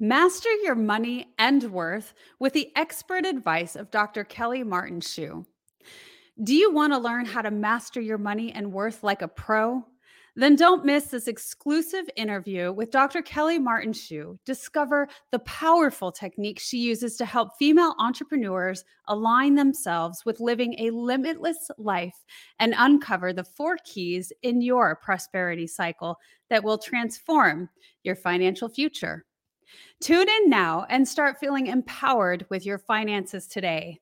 Master your money and worth with the expert advice of Dr. Kelly Martin. Do you want to learn how to master your money and worth like a pro? Then don't miss this exclusive interview with Dr. Kelly Martin. Discover the powerful techniques she uses to help female entrepreneurs align themselves with living a limitless life and uncover the four keys in your prosperity cycle that will transform your financial future. Tune in now and start feeling empowered with your finances today.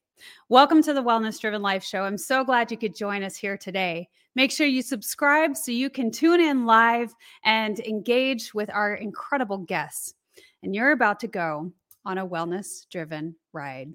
Welcome to the Wellness Driven Life Show. I'm so glad you could join us here today. Make sure you subscribe so you can tune in live and engage with our incredible guests. And you're about to go on a wellness driven ride.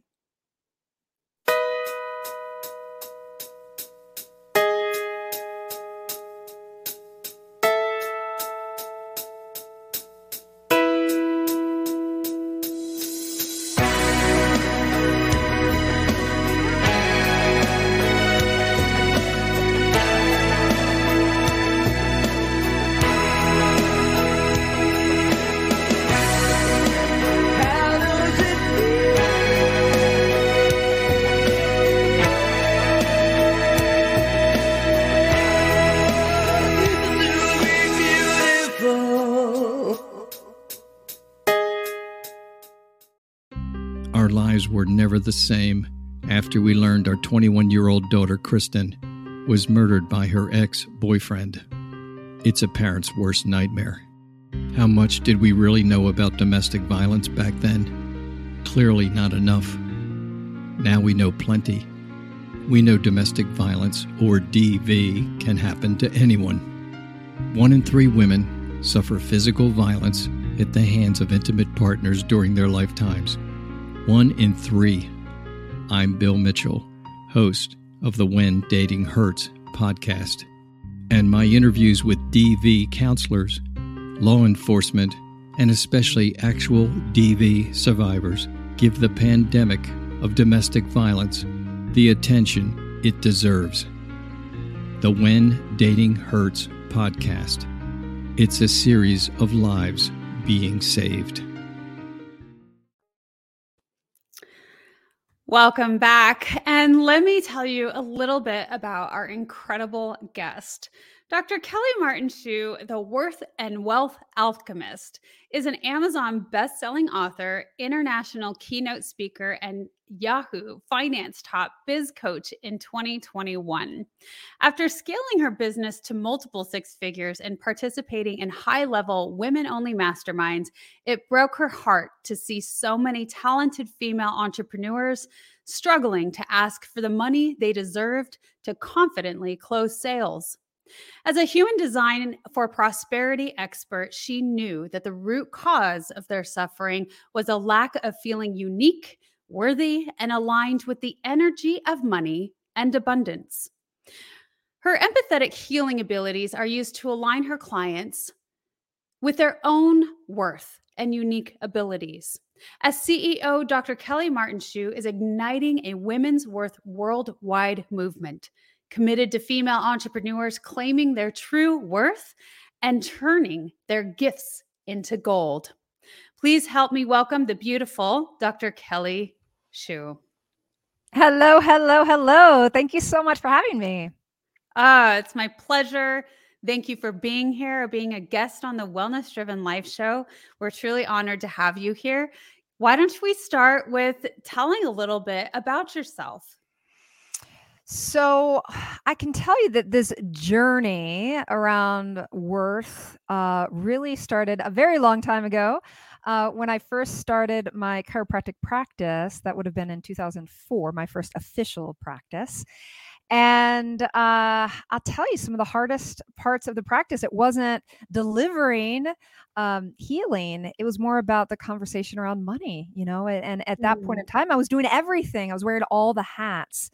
The same after we learned our 21 year old daughter, Kristen, was murdered by her ex boyfriend. It's a parent's worst nightmare. How much did we really know about domestic violence back then? Clearly not enough. Now we know plenty. We know domestic violence, or DV, can happen to anyone. One in three women suffer physical violence at the hands of intimate partners during their lifetimes one in three. I'm Bill Mitchell, host of the When Dating Hurts podcast, and my interviews with DV counselors, law enforcement, and especially actual DV survivors give the pandemic of domestic violence the attention it deserves. The When Dating Hurts podcast. It's a series of lives being saved. Welcome back. And let me tell you a little bit about our incredible guest. Dr. Kelly Martin Schuh, the Worth and Wealth Alchemist, is an Amazon best-selling author, international keynote speaker, and Yahoo Finance Top Biz Coach in 2021. After scaling her business to multiple six figures and participating in high-level women-only masterminds, it broke her heart to see so many talented female entrepreneurs struggling to ask for the money they deserved to confidently close sales. As a human design for prosperity expert, she knew that the root cause of their suffering was a lack of feeling unique, worthy, and aligned with the energy of money and abundance. Her empathetic healing abilities are used to align her clients with their own worth and unique abilities. As CEO, Dr. Kelly Martin Schuh is igniting a women's worth worldwide movement committed to female entrepreneurs claiming their true worth and turning their gifts into gold. Please help me welcome the beautiful Dr. Kelly Schuh. Hello, hello, hello. Thank you so much for having me. Ah, it's my pleasure. Thank you for being here, being a guest on the Wellness Driven Life Show. We're truly honored to have you here. Why don't we start with telling a little bit about yourself? So I can tell you that this journey around worth uh, really started a very long time ago. Uh, when I first started my chiropractic practice, that would have been in 2004, my first official practice. And uh, I'll tell you some of the hardest parts of the practice. It wasn't delivering um, healing, it was more about the conversation around money, you know. And, and at that mm. point in time, I was doing everything, I was wearing all the hats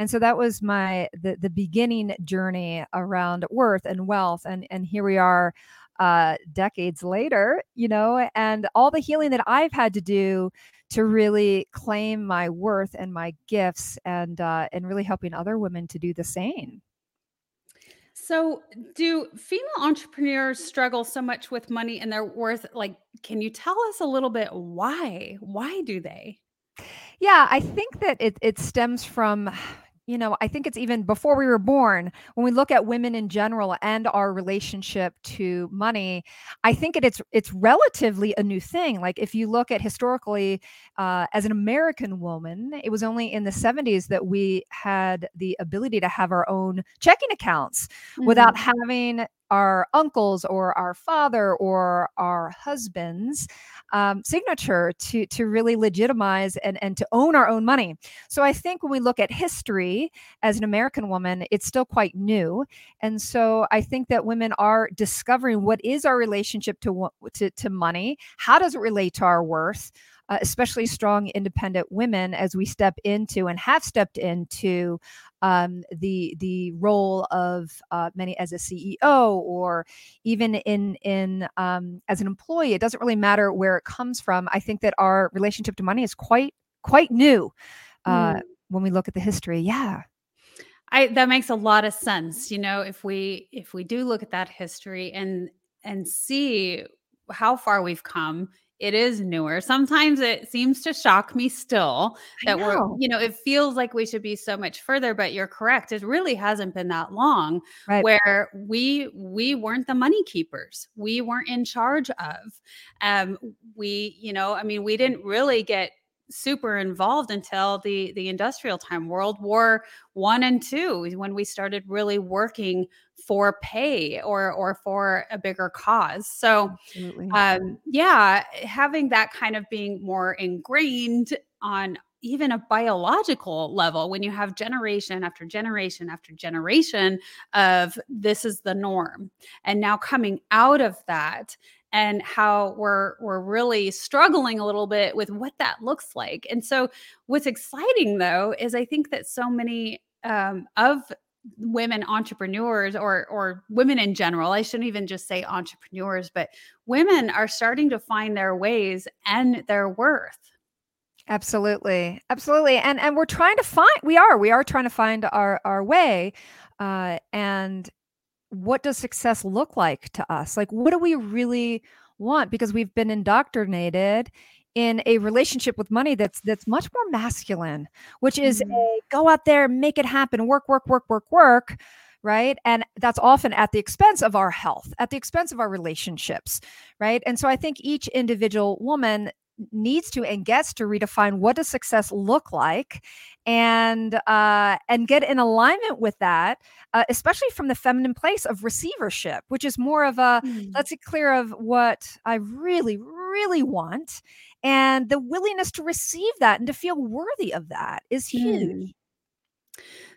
and so that was my the the beginning journey around worth and wealth and and here we are uh decades later you know and all the healing that i've had to do to really claim my worth and my gifts and uh and really helping other women to do the same So, do female entrepreneurs struggle so much with money and their worth? Like, can you tell us a little bit why? Why do they? Yeah, I think that it it stems from you know, I think it's even before we were born, when we look at women in general and our relationship to money, I think it, it's it's relatively a new thing. Like if you look at historically, uh, as an American woman, it was only in the 70s that we had the ability to have our own checking accounts mm-hmm. without having our uncles or our father or our husbands um, signature to to really legitimize and and to own our own money. So I think when we look at history as an American woman, it's still quite new, and so I think that women are discovering what is our relationship to to, to money. How does it relate to our worth? Uh, especially strong independent women as we step into and have stepped into um, the the role of uh, many as a CEO or even in in um, as an employee. It doesn't really matter where it comes from. I think that our relationship to money is quite quite new uh, mm. when we look at the history. Yeah. I, that makes a lot of sense. You know, if we if we do look at that history and and see how far we've come it is newer. Sometimes it seems to shock me still that we're, you know, it feels like we should be so much further, but you're correct. It really hasn't been that long right. where we we weren't the money keepers. We weren't in charge of. Um we, you know, I mean, we didn't really get super involved until the the industrial time world war one and two when we started really working for pay or or for a bigger cause. So um yeah having that kind of being more ingrained on even a biological level when you have generation after generation after generation of this is the norm and now coming out of that and how we're we're really struggling a little bit with what that looks like. And so what's exciting though is I think that so many um, of women entrepreneurs or or women in general i shouldn't even just say entrepreneurs but women are starting to find their ways and their worth. Absolutely. Absolutely. And and we're trying to find we are we are trying to find our our way uh and what does success look like to us? Like, what do we really want? Because we've been indoctrinated in a relationship with money that's that's much more masculine, which is mm-hmm. a go out there, make it happen, work, work, work, work, work, right? And that's often at the expense of our health, at the expense of our relationships, right? And so I think each individual woman needs to and gets to redefine what does success look like and uh, and get in alignment with that uh, especially from the feminine place of receivership which is more of a mm. let's get clear of what i really really want and the willingness to receive that and to feel worthy of that is huge mm.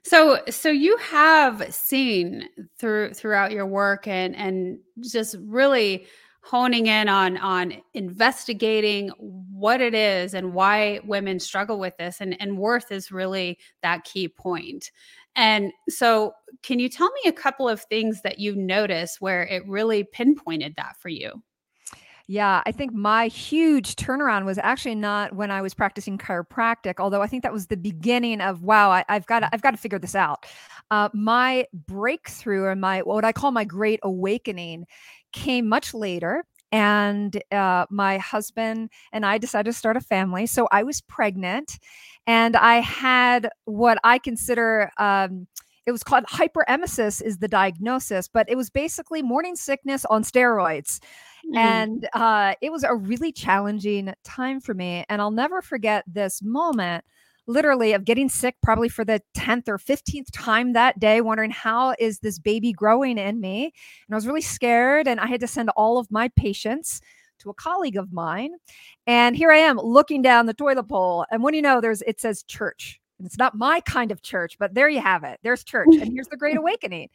So so you have seen through throughout your work and and just really honing in on on investigating what it is and why women struggle with this and and worth is really that key point. and so can you tell me a couple of things that you noticed where it really pinpointed that for you yeah, I think my huge turnaround was actually not when I was practicing chiropractic, although I think that was the beginning of wow, I, have got to, I've got to figure this out. Uh, my breakthrough and my what I call my great awakening came much later and uh, my husband and I decided to start a family. So I was pregnant, and I had what I consider. Um, it was called hyperemesis is the diagnosis but it was basically morning sickness on steroids mm. and uh, it was a really challenging time for me and i'll never forget this moment literally of getting sick probably for the 10th or 15th time that day wondering how is this baby growing in me? And i was really scared and i had to send all of my patients to a colleague of mine. And here i am looking down the toilet bowl and what do you know there's it says church and it's not my kind of church but there you have it there's church and here's the great awakening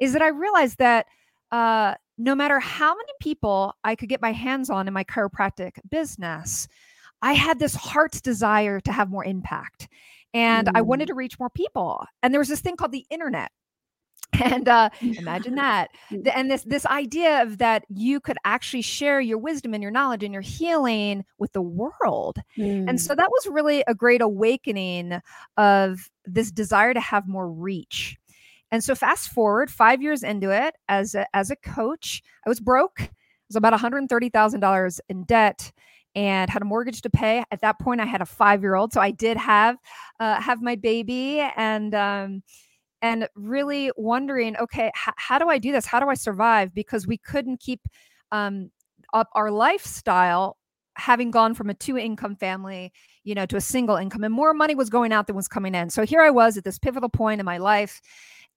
is that i realized that uh, no matter how many people i could get my hands on in my chiropractic business I had this heart's desire to have more impact and mm. I wanted mm. to reach more people. And there was this thing called the internet. And uh, imagine that. Mm. And this this idea of that you could actually share your wisdom and your knowledge and your healing with the world. Mm. And so that was really a great awakening of this desire to have more reach. And so fast forward 5 years into it as a, as a coach, I was broke. I was about $130,000 in debt and had a mortgage to pay. At that point I had a 5-year-old, so I did have uh, have my baby and um and really wondering, okay, h- how do I do this? How do I survive? Because we couldn't keep um, up our lifestyle having gone from a two income family you know to a single income and more money was going out than was coming in so here i was at this pivotal point in my life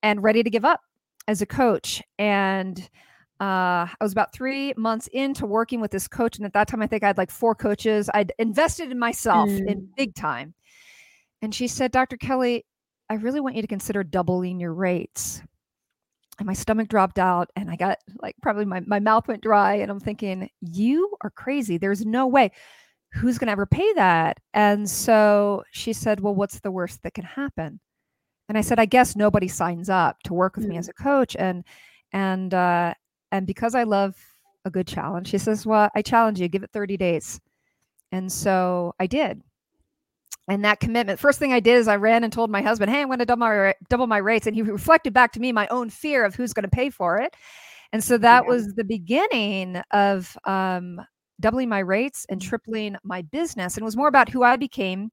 and ready to give up as a coach and uh, I was about three months into working with this coach. And at that time, I think I had like four coaches. I'd invested in myself mm. in big time. And she said, Dr. Kelly, I really want you to consider doubling your rates. And my stomach dropped out and I got like probably my, my mouth went dry. And I'm thinking, you are crazy. There's no way. Who's going to ever pay that? And so she said, Well, what's the worst that can happen? And I said, I guess nobody signs up to work with mm-hmm. me as a coach. And and uh and because I love a good challenge, she says, Well, I challenge you, give it 30 days. And so I did and that commitment first thing i did is i ran and told my husband hey i'm going to double my double my rates and he reflected back to me my own fear of who's going to pay for it and so that yeah. was the beginning of um, doubling my rates and mm. tripling my business and it was more about who i became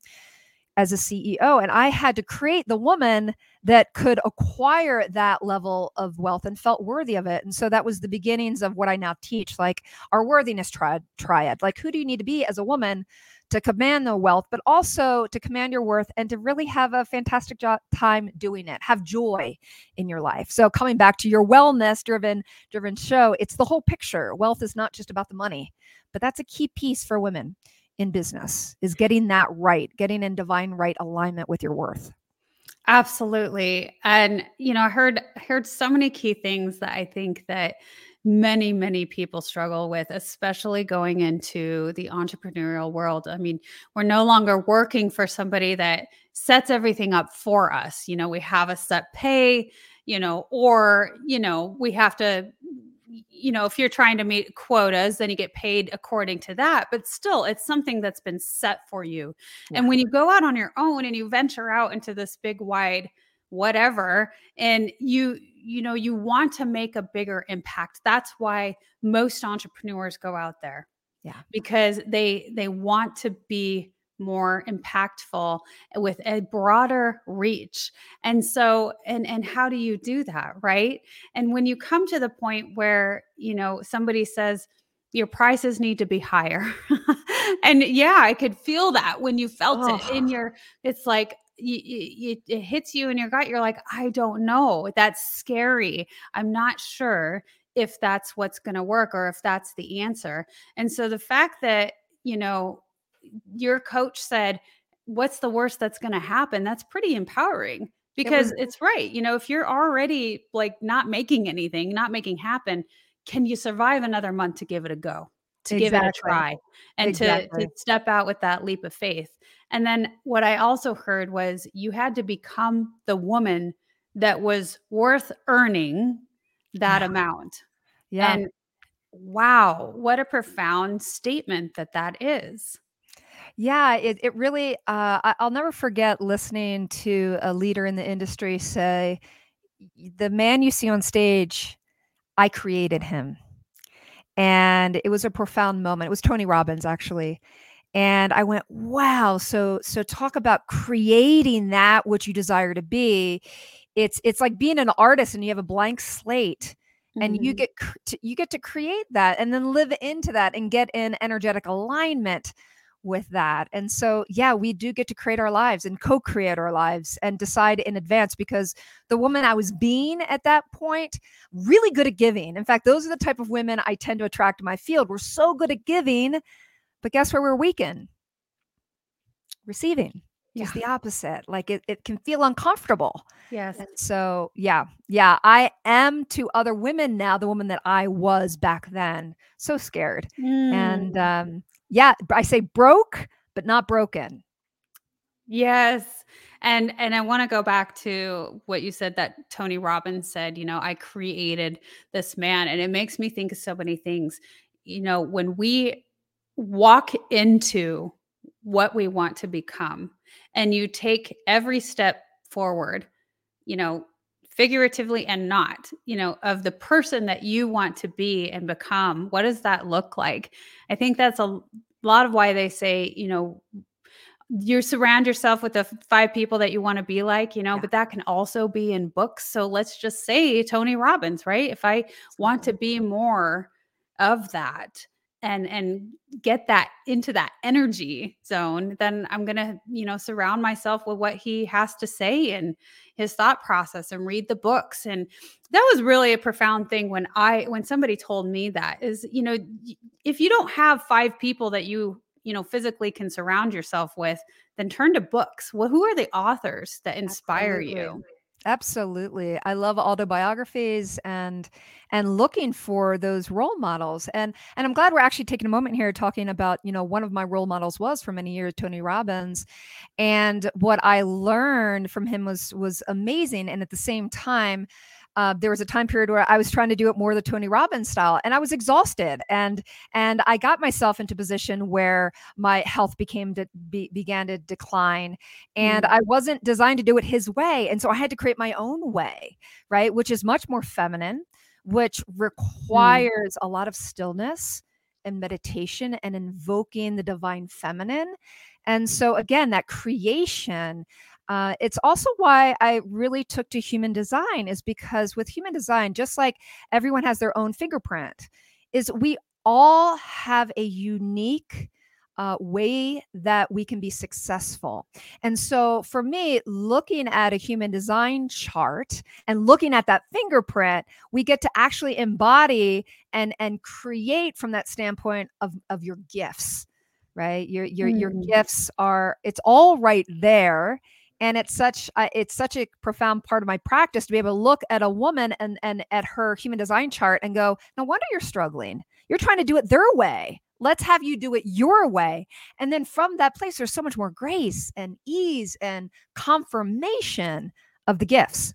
as a ceo and i had to create the woman that could acquire that level of wealth and felt worthy of it and so that was the beginnings of what i now teach like our worthiness triad triad like who do you need to be as a woman to command the wealth, but also to command your worth and to really have a fantastic jo- time doing it. Have joy in your life. So coming back to your wellness driven driven show, it's the whole picture. Wealth is not just about the money, but that's a key piece for women in business is getting that right, getting in divine right alignment with your worth. Absolutely. And you know, I heard heard so many key things that I think that many many people struggle with especially going into the entrepreneurial world i mean we're no longer working for somebody that sets everything up for us you know we have a set pay you know or you know we have to you know if you're trying to meet quotas then you get paid according to that but still it's something that's been set for you yeah. and when you go out on your own and you venture out into this big wide whatever and you you know you want to make a bigger impact that's why most entrepreneurs go out there yeah because they they want to be more impactful with a broader reach and so and and how do you do that right and when you come to the point where you know somebody says your prices need to be higher and yeah i could feel that when you felt oh. it in your it's like you, you, it hits you in your gut. You're like, I don't know. That's scary. I'm not sure if that's what's going to work or if that's the answer. And so the fact that, you know, your coach said, What's the worst that's going to happen? That's pretty empowering because it was- it's right. You know, if you're already like not making anything, not making happen, can you survive another month to give it a go? to exactly. give it a try and exactly. to, to step out with that leap of faith. And then what I also heard was you had to become the woman that was worth earning that yeah. amount. Yeah. And wow, what a profound statement that that is. Yeah, it, it really, uh, I, I'll never forget listening to a leader in the industry say, the man you see on stage, I created him and it was a profound moment. It was Tony Robbins actually. And I went, wow. So so talk about creating that which you desire to be. It's it's like being an artist and you have a blank slate and mm-hmm. you get to, you get to create that and then live into that and get in energetic alignment with that. And so, yeah, we do get to create our lives and co create our lives and decide in advance because the woman I was being at that point, really good at giving. In fact, those are the type of women I tend to attract in my field. We're so good at giving, but guess where we're weak in? Receiving. Yeah. Just the opposite. Like it, it can feel uncomfortable. Yes. And so, yeah, yeah, I am to other women now the woman that I was back then. So scared. Mm. And um, yeah, I say broke, but not broken. Yes. And and I want to go back to what you said that Tony Robbins said, you know, I created this man and it makes me think of so many things. You know, when we walk into what we want to become and you take every step forward, you know, figuratively and not, you know, of the person that you want to be and become. What does that look like? I think that's a lot of why they say, you know, you surround yourself with the five people that you want to be like, you know, yeah. but that can also be in books. So let's just say Tony Robbins, right? If I want to be more of that, and and get that into that energy zone then i'm going to you know surround myself with what he has to say and his thought process and read the books and that was really a profound thing when i when somebody told me that is you know if you don't have five people that you you know physically can surround yourself with then turn to books well who are the authors that inspire Absolutely. you Absolutely. I love autobiographies and and looking for those role models. And and I'm glad we're actually taking a moment here talking about, you know, one of my role models was for many years Tony Robbins. And what I learned from him was was amazing and at the same time uh, there was a time period where I was trying to do it more the Tony Robbins style, and I was exhausted, and and I got myself into a position where my health became to be, began to decline, and mm. I wasn't designed to do it his way, and so I had to create my own way, right, which is much more feminine, which mm. requires a lot of stillness and meditation and invoking the divine feminine. And so, again, that creation uh, it's also why I really took to human design, is because with human design, just like everyone has their own fingerprint, is we all have a unique uh, way that we can be successful. And so for me, looking at a human design chart and looking at that fingerprint, we get to actually embody and and create from that standpoint of, of your gifts, right? Your your mm. your gifts are it's all right there and it's such uh, it's such a profound part of my practice to be able to look at a woman and and at her human design chart and go no wonder you're struggling. You're trying to do it their way. Let's have you do it your way. And then from that place there's so much more grace and ease and confirmation of the gifts.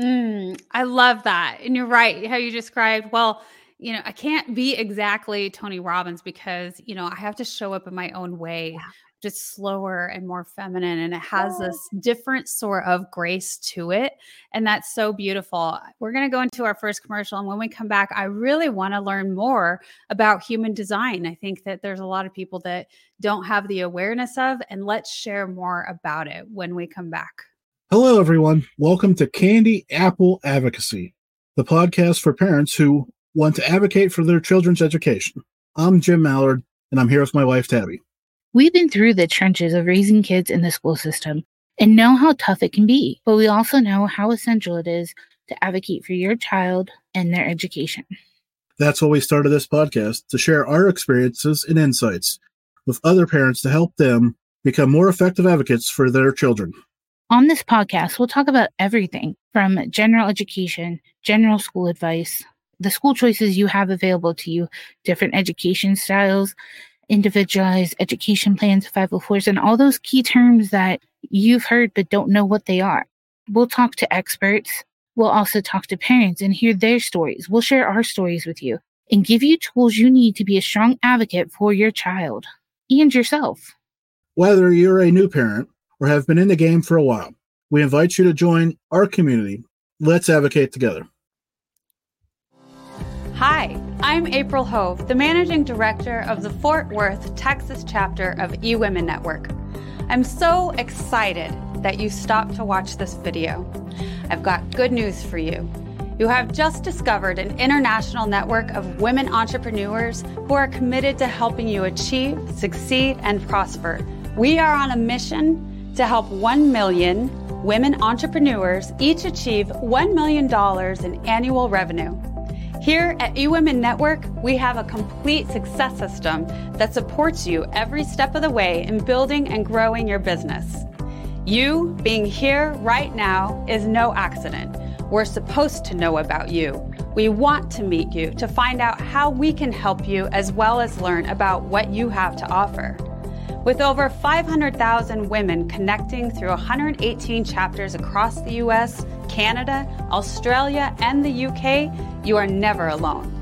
Mm, i love that and you're right how you described well you know, I can't be exactly Tony Robbins because, you know, I have to show up in my own way, yeah just slower and more feminine and it has oh. this different sort of grace to it and that's so beautiful. We're going to go into our first commercial and when we come back i really want to learn more about human design. I think that there's a lot of people that don't have the awareness of and let's share more about it when we come back. Hello everyone. Welcome to candy apple advocacy the podcast for parents who want to advocate for their children's education. I'm jim mallard and i'm here with my wife tabby We've been through the trenches of raising kids in the school system and know how tough it can be, but we also know how essential it is to advocate for your child and their education. That's why we started this podcast to share our experiences and insights with other parents to help them become more effective advocates for their children. On this podcast, we'll talk about everything from general education, general school advice, the school choices you have available to you, different education styles, individualized education plans, 504s, and all those key terms that you've heard but don't know what they are. We'll talk to experts. We'll also talk to parents and hear their stories. We'll share our stories with you and give you tools you need to be a strong advocate for your child and yourself. Whether you're a new parent or have been in the game for a while, we invite you to join our community. Let's advocate together. Hi, I'm April Hove, the Managing Director of the Fort Worth, Texas chapter of eWomen Network. I'm so excited that you stopped to watch this video. I've got good news for you. You have just discovered an international network of women entrepreneurs who are committed to helping you achieve, succeed, and prosper. We are on a mission to help 1 million women entrepreneurs each achieve $1 million in annual revenue. Here at eWomen Network, we have a complete success system that supports you every step of the way in building and growing your business. You being here right now is no accident. We're supposed to know about you. We want to meet you to find out how we can help you as well as learn about what you have to offer. With over 500,000 women connecting through 118 chapters across the US, Canada, Australia, and the UK, you are never alone.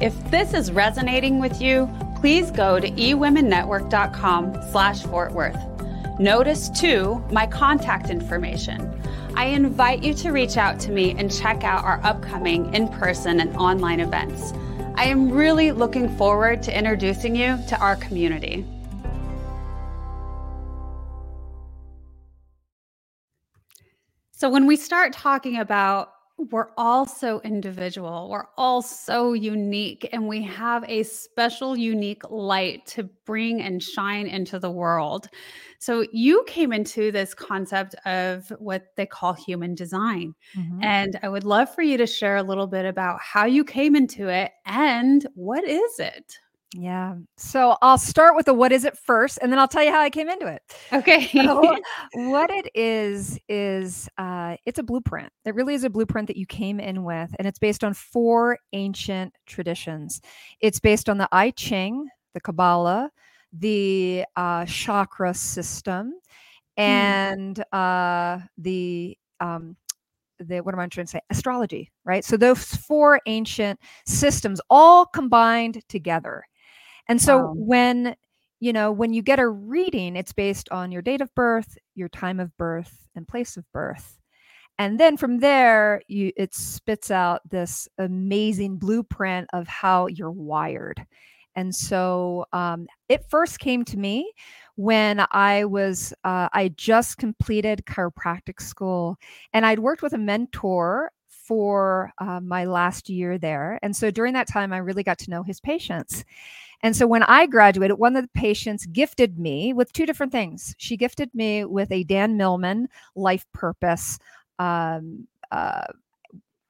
If this is resonating with you, please go to ewomennetwork.com slash Fort Worth. Notice too my contact information. I invite you to reach out to me and check out our upcoming in person and online events. I am really looking forward to introducing you to our community. So, when we start talking about we're all so individual. We're all so unique, and we have a special, unique light to bring and shine into the world. So, you came into this concept of what they call human design. Mm-hmm. And I would love for you to share a little bit about how you came into it and what is it? Yeah. So I'll start with the what is it first, and then I'll tell you how I came into it. Okay. so what it is is uh, it's a blueprint. It really is a blueprint that you came in with, and it's based on four ancient traditions. It's based on the I Ching, the Kabbalah, the uh, chakra system, hmm. and uh, the um, the what am I trying to say? Astrology, right? So those four ancient systems all combined together. And so wow. when you know, when you get a reading, it's based on your date of birth, your time of birth, and place of birth. And then from there, you it spits out this amazing blueprint of how you're wired. And so um, it first came to me when I was uh, I just completed chiropractic school, and I'd worked with a mentor for uh, my last year there. And so during that time, I really got to know his patients. And so when I graduated, one of the patients gifted me with two different things. She gifted me with a Dan Millman life purpose. Um, uh,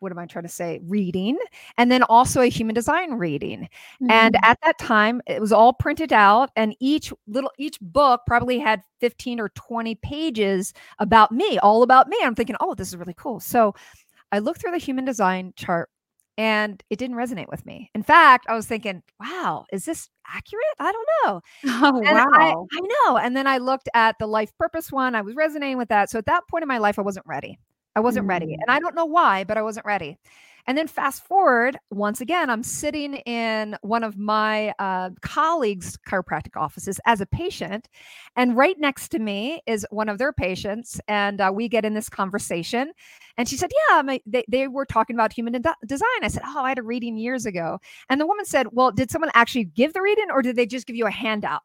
what am I trying to say? Reading, and then also a human design reading. Mm-hmm. And at that time, it was all printed out, and each little each book probably had 15 or 20 pages about me, all about me. I'm thinking, oh, this is really cool. So I looked through the human design chart and it didn't resonate with me. In fact, I was thinking, wow, is this accurate? I don't know. Oh, and wow. I, I, know. And then I looked at the life purpose one. I was resonating with that. So at that point in my life, I wasn't ready. I wasn't mm. ready. And I don't know why, but I wasn't ready. And then fast forward, once again, I'm sitting in one of my uh, colleagues' chiropractic offices as a patient. And right next to me is one of their patients. And uh, we get in this conversation. And she said, Yeah, my, they, they were talking about human de- design. I said, Oh, I had a reading years ago. And the woman said, Well, did someone actually give the reading or did they just give you a handout?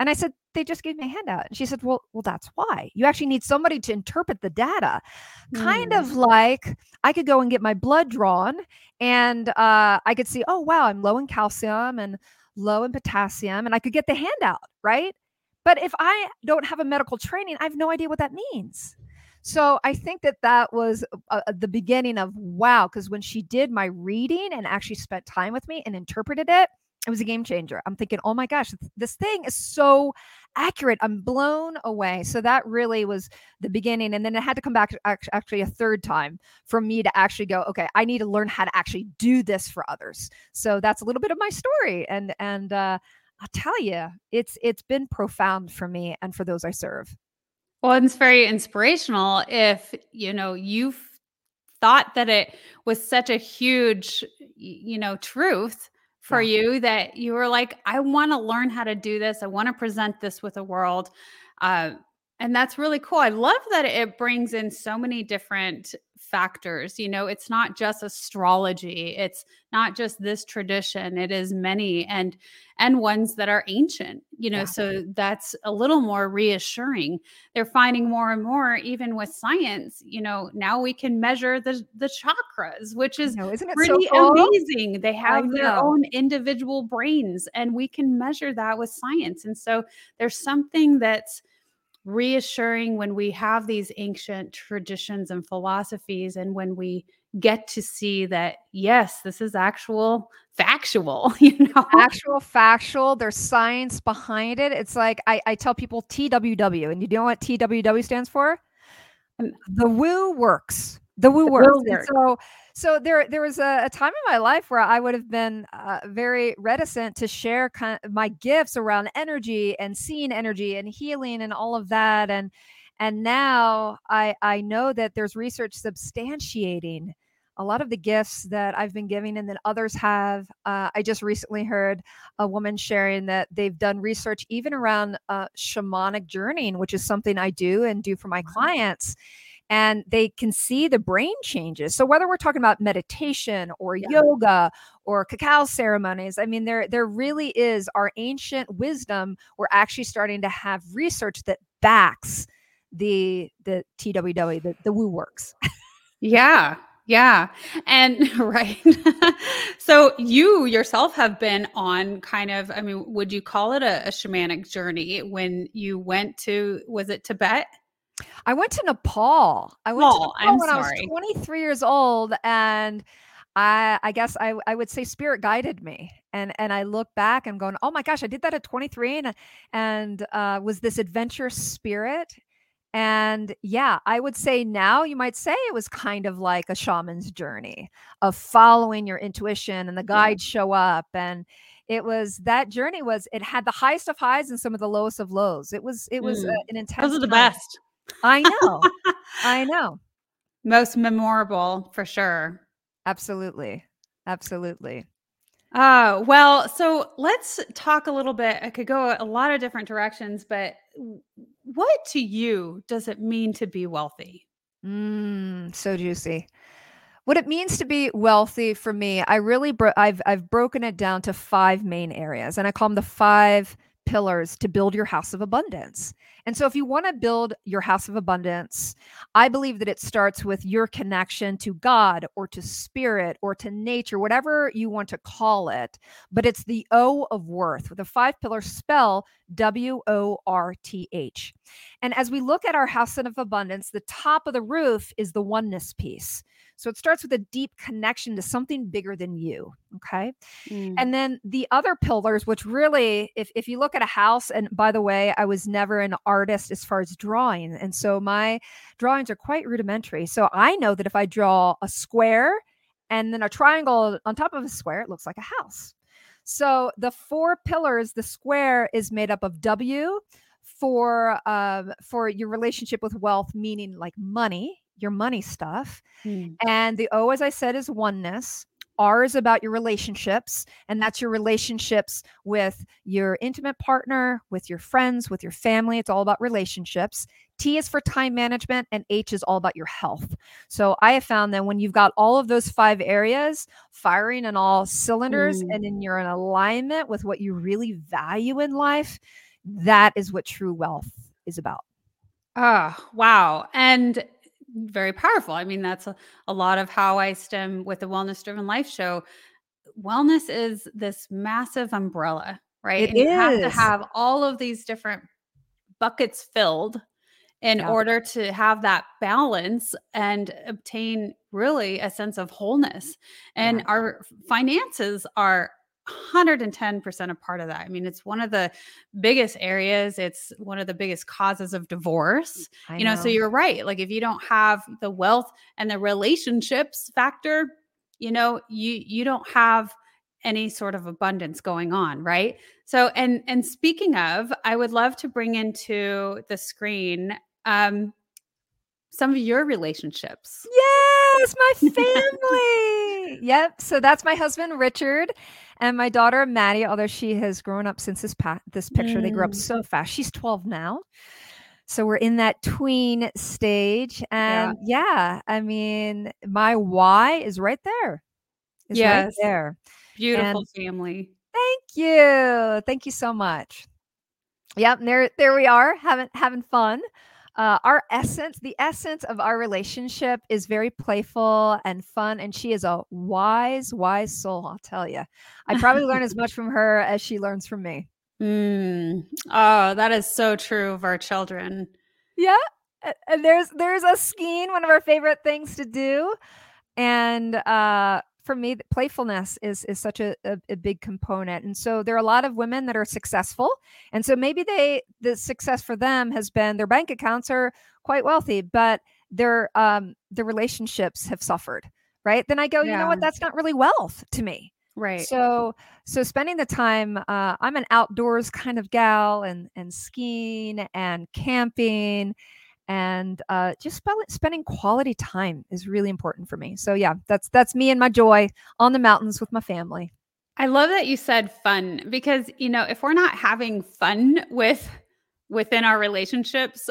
And I said, they just gave me a handout. And she said, well, well, that's why. You actually need somebody to interpret the data. Mm. Kind of mm. like I could go and get my blood drawn and uh, I could see, oh, wow, I'm low in calcium and low in potassium. And I could get the handout, right? But if I don't have a medical training, I have no idea what that means. So I think that that was uh the beginning of wow, because when she did my reading and actually spent time with me and interpreted it, it was a game changer. I'm thinking, oh my gosh, this thing is so accurate. I'm blown away. So that really was the beginning. And then it had to come back actually a third time for me to actually go, okay, I need to learn how to actually do this for others. So that's a little bit of my story. And, and, uh, I'll tell you, it's it's been profound for me and for those I serve. Well, it's very inspirational if you know you've thought that it was such a huge, you know, truth for yeah. you that you were like, I want to learn how to do this. I want to present this with the world. Uh, and that's really cool. I love that it brings in so many different factors. You know, it's not just astrology. It's not just this tradition. It is many and and ones that are ancient, you know, yeah. so that's a little more reassuring. They're finding more and more even with science, you know, now we can measure the the chakras, which is know, isn't it pretty so cool? amazing. They have their own individual brains and we can measure that with science. And so there's something that's reassuring when we have these ancient traditions and philosophies and when we get to see that yes this is actual factual you know? Actual factual there's science behind it. It's like i, I tell people tww and you know what tww stands for? Um, the woo works. The woo works. so so there there was a, a, time in my life where I would have been uh, very reticent to share kind of my gifts around energy and seeing energy and healing and all of that and and now I I know that there's research substantiating a lot of the gifts that I've been giving and that others have. Uh, I just recently heard a woman sharing that they've done research even around uh, shamanic journeying, which is something I do and do for my clients and they can see the brain changes. So whether we're talking about meditation or Yeah. yoga or cacao ceremonies, I mean there there really is our ancient wisdom. We're actually starting to have research that backs the the TWW, the, the woo works. Yeah. Yeah. And right. so you yourself have been on kind of, I mean, would you call it a, a shamanic journey when you went to, was it Tibet? I went to Nepal. I went Nepal, to Nepal I'm when sorry. I was 23 years old, and I, I guess I, I would say spirit guided me. And and I look back and going, oh my gosh, I did that at 23, and and uh, was this adventurous spirit. And yeah, I would say now you might say it was kind of like a shaman's journey of following your intuition, and the guides show up and it was that journey was it had the highest of highs and some of the lowest of lows. It was it was uh, Mm. an intense. Those are the time. best. I know. I know. Most memorable for sure. Absolutely. Absolutely. Uh, well, so let's talk a little bit. I could go a lot of different directions, but what to you does it mean to be wealthy? Mm, so juicy. What it means to be wealthy for me, I really bro- I've I've broken it down to five main areas and I call them the five pillars to build your house of abundance. And so if you want to build your house of abundance, I believe that it starts with your connection to God or to spirit or to nature, whatever you want to call it, but it's the O of worth with a five pillar spell W O R T H. And as we look at our house of abundance, the top of the roof is the oneness piece. So it starts with a deep connection to something bigger than you. Okay. Mm. And then the other pillars, which really, if, if you look at a house, and by the way, I was never an artist as far as drawing. And so my drawings are quite rudimentary. So I know that if I draw a square and then a triangle on top of a square, it looks like a house. So the four pillars, the square is made up of W for um, for your relationship with wealth, meaning like money, your money stuff. Mm. And the O, as I said, is oneness. R is about your relationships, and that's your relationships with your intimate partner, with your friends, with your family. It's all about relationships. T is for time management, and H is all about your health. So I have found that when you've got all of those five areas firing on all cylinders, Mm. and then you're in alignment with what you really value in life, that is what true wealth is about. Oh, wow. And very powerful. I mean, that's a, a lot of how I stem with the Wellness Driven Life show. Wellness is this massive umbrella, right? It and you have to have all of these different buckets filled in Yeah. order to have that balance and obtain really a sense of wholeness. And Yeah. our finances are 110% a part of that. I mean, it's one of the biggest areas, it's one of the biggest causes of divorce I you know, so you're right like if you don't have the wealth and the relationships factor you know you you don't have any sort of abundance going on right? So and and speaking of i would love to bring into the screen um some of your relationships Yes, my family. yep. So that's my husband Richard and my daughter Maddie. Although she has grown up since this pa- this picture, they grew up Mm. so fast. She's 12 now. So we're in that tween stage. And yeah, I mean, my why is right there. Is right there. beautiful And- family Thank you. Thank you so much. Yep, there there we are, having having fun. Uh, our essence, the essence of our relationship is very playful and fun, and she is a wise, wise soul. I'll tell you, I probably learn as much from her as she learns from me. Mm. oh that is so true of our children Yeah, and there's there's a skiing, one of our favorite things to do, and uh, for me, playfulness is is such a, a, a big component. And so there are a lot of women that are successful, and so maybe they the success for them has been their bank accounts are quite wealthy, but their um their relationships have suffered. Right? Then I go, you know what? That's not really wealth to me. right So so spending the time, uh, I'm an outdoors kind of gal, and and skiing and camping, and uh, just spending quality time is really important for me. So yeah, that's that's me and my joy on the mountains with my family. I love that you said fun because you know if we're not having fun with within our relationships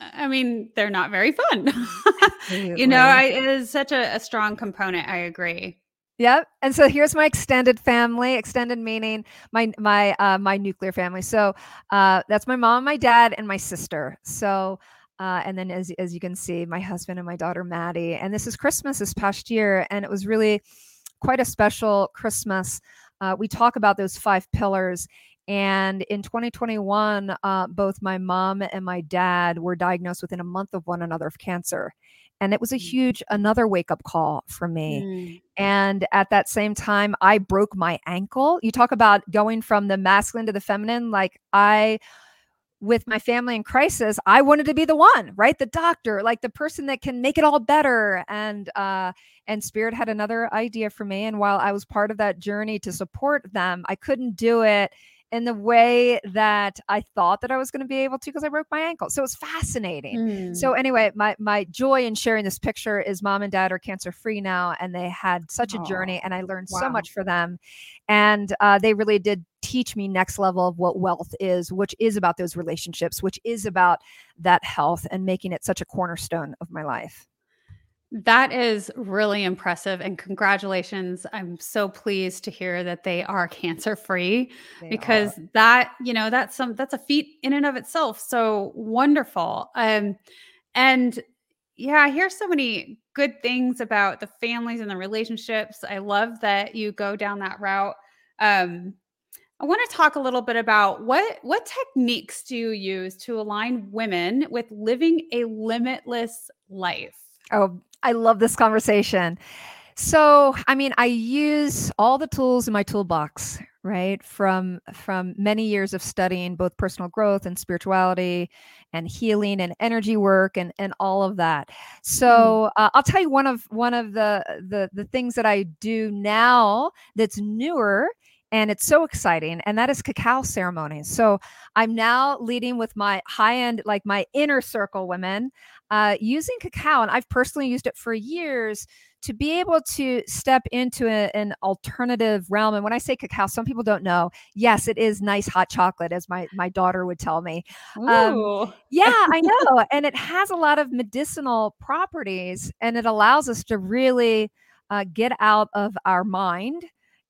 I mean, they're not very fun. you know, I, it is such a, a strong component. I agree. Yep. And so here's my extended family. Extended meaning my my uh, my nuclear family. So uh, that's my mom, my dad, and my sister. So uh, and then as as you can see, my husband and my daughter Maddie. And this is Christmas this past year, and it was really quite a special Christmas. Uh, we talk about those five pillars. And in 2021, uh, both my mom and my dad were diagnosed within a month of one another of cancer and it was a mm. huge another wake up call for me. Mm. and at that same time i broke my ankle. You talk about going from the masculine to the feminine like i with my family in crisis i wanted to be the one right? The doctor like the person that can make it all better. And uh and spirit had another idea for me. And while i was part of that journey to support them i couldn't do it in the way that I thought that I was going to be able to because I broke my ankle. So it's fascinating. Mm. So anyway, my my joy in sharing this picture is mom and dad are cancer free now, and they had such a oh, journey, and I learned wow. so much for them, and uh, they really did teach me next level of what wealth is, which is about those relationships, which is about that health and making it such a cornerstone of my life. That is really impressive and congratulations. I'm so pleased to hear that they are cancer free because are. that, you know, that's some that's a feat in and of itself. So wonderful. Um and yeah, I hear so many good things about the families and the relationships. I love that you go down that route. Um I want to talk a little bit about what what techniques do you use to align women with living a limitless life? Oh, I love this conversation. So, I mean, I use all the tools in my toolbox, right? From from many years of studying both personal growth and spirituality and healing and energy work and and all of that. So, mm. uh, I'll tell you one of one of the the the things that I do now that's newer and it's so exciting and that is cacao ceremonies so i'm now leading with my high end like my inner circle women uh, using cacao, and I've personally used it for years to be able to step into a, an alternative realm. And when I say cacao, some people don't know. Yes, it is nice hot chocolate, as my my daughter would tell me. Um, yeah, I know, and it has a lot of medicinal properties, and it allows us to really uh, get out of our mind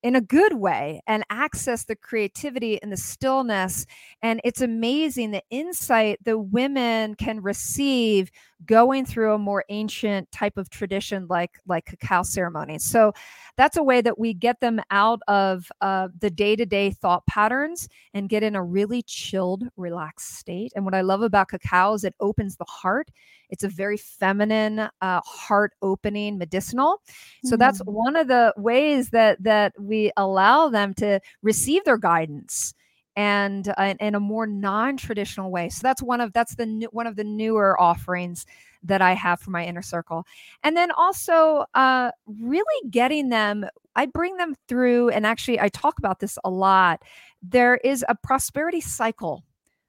in a good way and access the creativity and the stillness. And it's amazing the insight the women can receive going through a more ancient type of tradition like like cacao ceremonies. So that's a way that we get them out of uh, the day-to-day thought patterns and get in a really chilled, relaxed state. And what I love about cacao is it opens the heart. It's a very feminine, uh, heart-opening medicinal. So mm. that's one of the ways that that we allow them to receive their guidance and uh, in a more non-traditional way. So that's one of that's the new, one of the newer offerings that I have for my inner circle. And then also uh, really getting them I bring them through and actually I talk about this a lot. There is a prosperity cycle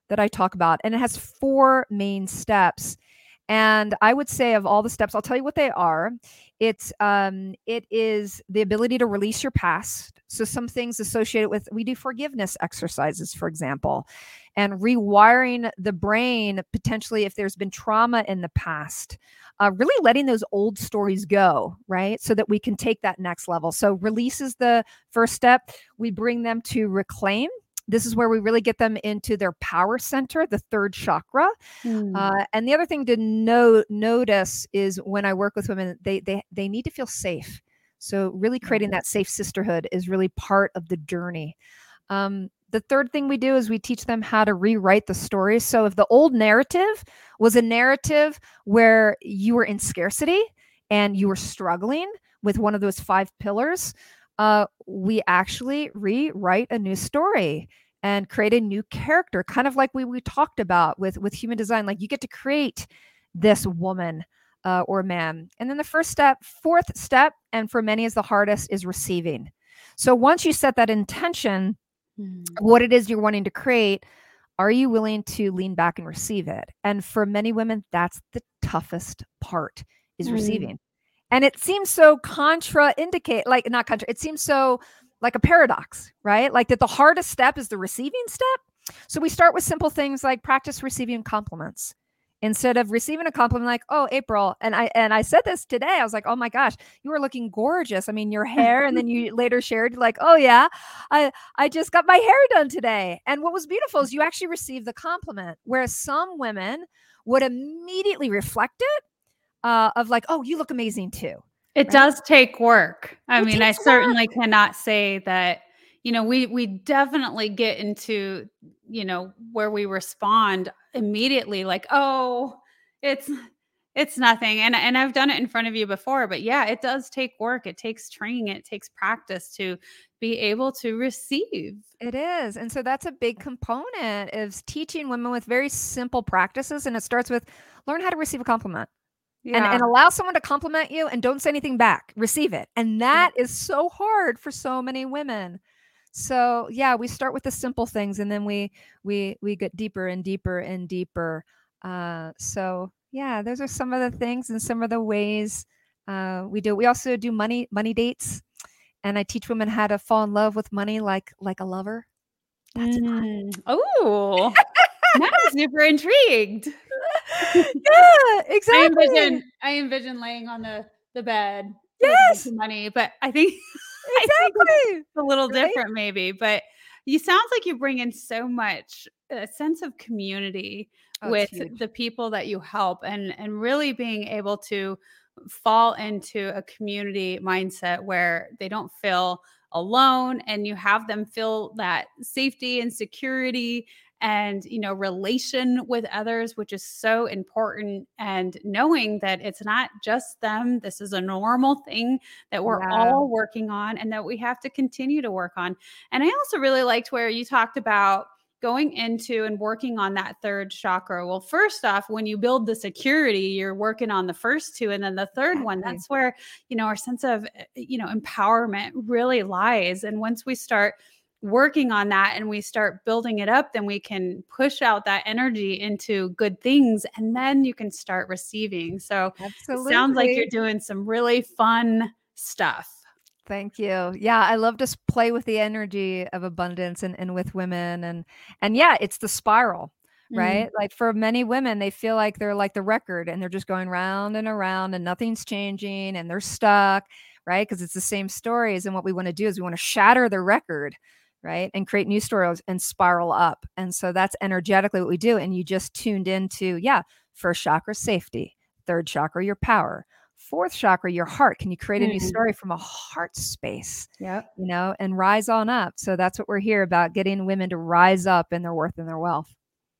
that I talk about and it has four main steps. And I would say of all the steps, I'll tell you what they are. It's um, it is the ability to release your past. So some things associated with we do forgiveness exercises, for example, and rewiring the brain potentially if there's been trauma in the past. Uh, really letting those old stories go, right? So that we can take that next level. So release is the first step. We bring them to reclaim this is where we really get them into their power center, the third chakra. Mm. Uh, and the other thing to know, notice is when I work with women, they they they need to feel safe. So really creating that safe sisterhood is really part of the journey. Um, the third thing we do is we teach them how to rewrite the story. So if the old narrative was a narrative where you were in scarcity and you were struggling with one of those five pillars, uh, we actually rewrite a new story and create a new character, kind of like we, we talked about with, with human design. Like you get to create this woman uh, or man. And then the first step, fourth step, and for many is the hardest, is receiving. So once you set that intention, mm. what it is you're wanting to create, are you willing to lean back and receive it? And for many women, that's the toughest part is mm. receiving and it seems so contra indicate like not contra it seems so like a paradox right? Like that the hardest step is the receiving step. So we start with simple things like practice receiving compliments. Instead of receiving a compliment like oh april and i and i said this today i was like oh my gosh you are looking gorgeous. I mean your hair and then you later shared like oh yeah i i just got my hair done today. And what was beautiful is you actually received the compliment whereas some women would immediately reflect it uh, of like oh you look amazing too it right? does take work. I it mean i certainly cannot say that you know we we definitely get into you know where we respond immediately like oh it's it's nothing and and I've done it in front of you before but yeah it does take work. It takes training. It takes practice to be able to receive. It is and so that's a big component is teaching women with very simple practices and it starts with learn how to receive a compliment yeah. and, and allow someone to compliment you and don't say anything back. Receive it. And that yeah. is so hard for so many women. So yeah we start with the simple things and then we we we get deeper and deeper and deeper. Uh so yeah those are some of the things and some of the ways uh we do. We also do money money dates. And i teach women how to fall in love with money like like a lover. That's mm. oh i'm super intrigued yeah exactly i envision i envision laying on the the bed yes. money but i think exactly a little right? different maybe but you sounds like you bring in so much a sense of community oh, with the people that you help and and really being able to fall into a community mindset where they don't feel alone and you have them feel that safety and security and you know relation with others which is so important and knowing that it's not just them this is a normal thing that we're yeah. all working on and that we have to continue to work on and i also really liked where you talked about going into and working on that third chakra. Well, first off, when you build the security, you're working on the first two. And then the third one, that's where, you know, our sense of, eh, you know, empowerment really lies. And once we start working on that and we start building it up, then we can push out that energy into good things and then you can start receiving. So Absolutely. sounds like you're doing some really fun stuff. Thank you. Yeah, I love to play with the energy of abundance and, and with women and and yeah, it's the spiral, right? Mm. Like for many women, they feel like they're like the record and they're just going round and around and nothing's changing and they're stuck, right? Because it's the same stories. And what we want to do is we want to shatter the record right? And create new stories and spiral up. And so that's energetically what we do. And you just tuned into, yeah, first chakra, safety, third chakra, your power, fourth chakra, your heart. Can you create a mm-hmm. new story from a heart space? Yeah. You know, and rise on up. So that's what we're here about getting women to rise up in their worth and their wealth.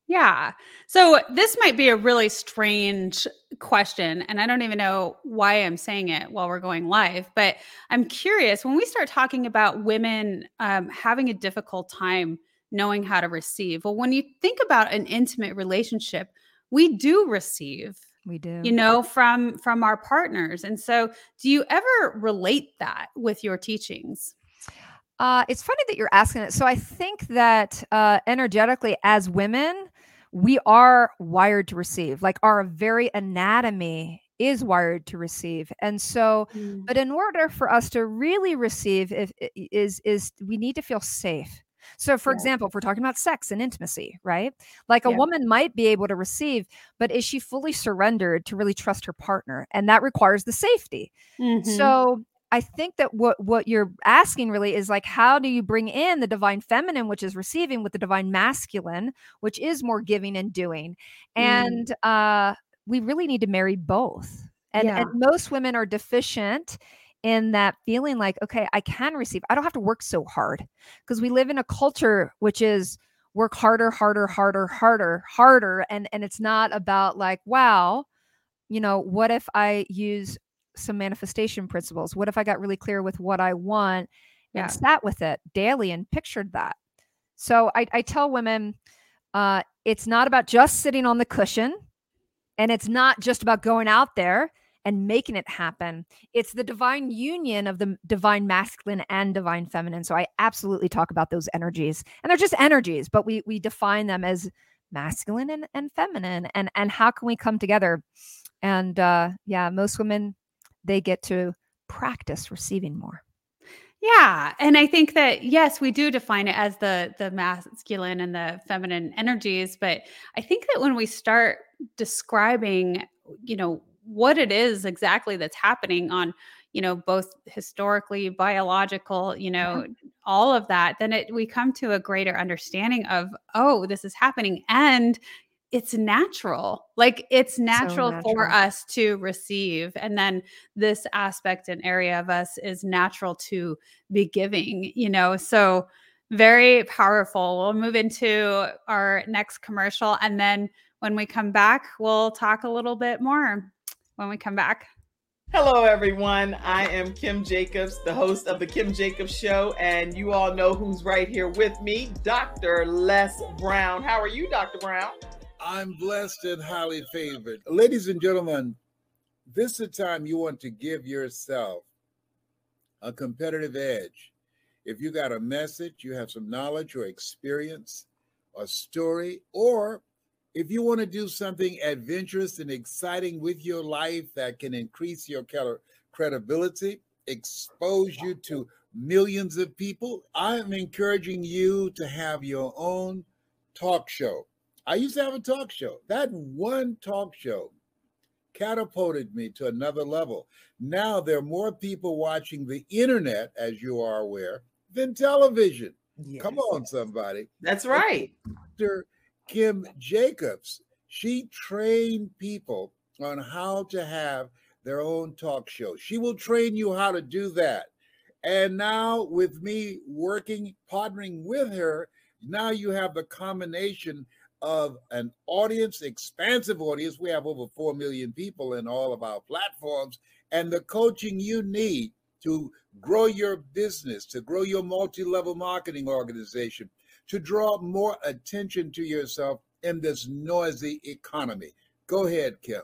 Yeah. So this might be a really strange question, and I don't even know why I'm saying it while we're going live, but I'm curious when we start talking about women um, having a difficult time knowing how to receive. Well, when you think about an intimate relationship, we do receive we do you know from from our partners and so do you ever relate that with your teachings uh, it's funny that you're asking it. So I think that uh, energetically, as women, we are wired to receive like our very anatomy is wired to receive and so mm. but in order for us to really receive if is is we need to feel safe so for yeah. example if we're talking about sex and intimacy right like a yeah. woman might be able to receive but is she fully surrendered to really trust her partner and that requires the safety mm-hmm. so I think that what what you're asking really is like how do you bring in the divine feminine which is receiving with the divine masculine which is more giving and doing mm. and uh we really need to marry both and, yeah. and most women are deficient in that feeling like okay I can receive I don't have to work so hard because we live in a culture which is work harder harder harder harder harder and and it's not about like wow you know what if I use some manifestation principles? What if I got really clear with what I want yeah. and sat with it daily and pictured that? So I, I tell women uh, it's not about just sitting on the cushion and it's not just about going out there and making it happen. It's the divine union of the divine masculine and divine feminine. So I absolutely talk about those energies. And they're just energies, but we we define them as masculine and, and feminine and and how can we come together? And uh yeah, most women they get to practice receiving more. Yeah, and I think that yes, we do define it as the the masculine and the feminine energies, but I think that when we start describing, you know, what it is exactly that's happening on, you know, both historically, biological, you mm-hmm. know, all of that, then it we come to a greater understanding of, oh, this is happening and it's natural. Like it's natural, for natural. us to receive. And then this aspect and area of us is natural to be giving, you know. So very powerful. We'll move into our next commercial. And then when we come back, we'll talk a little bit more when we come back. Hello, everyone. I am Kim Jacobs, the host of The Kim Jacobs Show, and you all know who's right here with me, Dr. Les Brown. How are you, Dr. Brown? I'm blessed and highly favored. Ladies and gentlemen, this is the time you want to give yourself a competitive edge. If you got a message, you have some knowledge or experience, a story, or if you want to do something adventurous and exciting with your life that can increase your credibility, expose you to millions of people, I'm encouraging you to have your own talk show. I used to have a talk show. That one talk show catapulted me to another level. Now there are more people watching the internet, as you are aware, than television. Yes. Come on, somebody. That's right. Dr. Kim Jacobs, she trained people on how to have their own talk show. She will train you how to do that. And now, with me working, partnering with her, now you have the combination of an audience, expansive audience. We have over 4 million people in all of our platforms, and the coaching you need to grow your business, to grow your multi level marketing organization, to draw more attention to yourself in this noisy economy. Go ahead, Kim.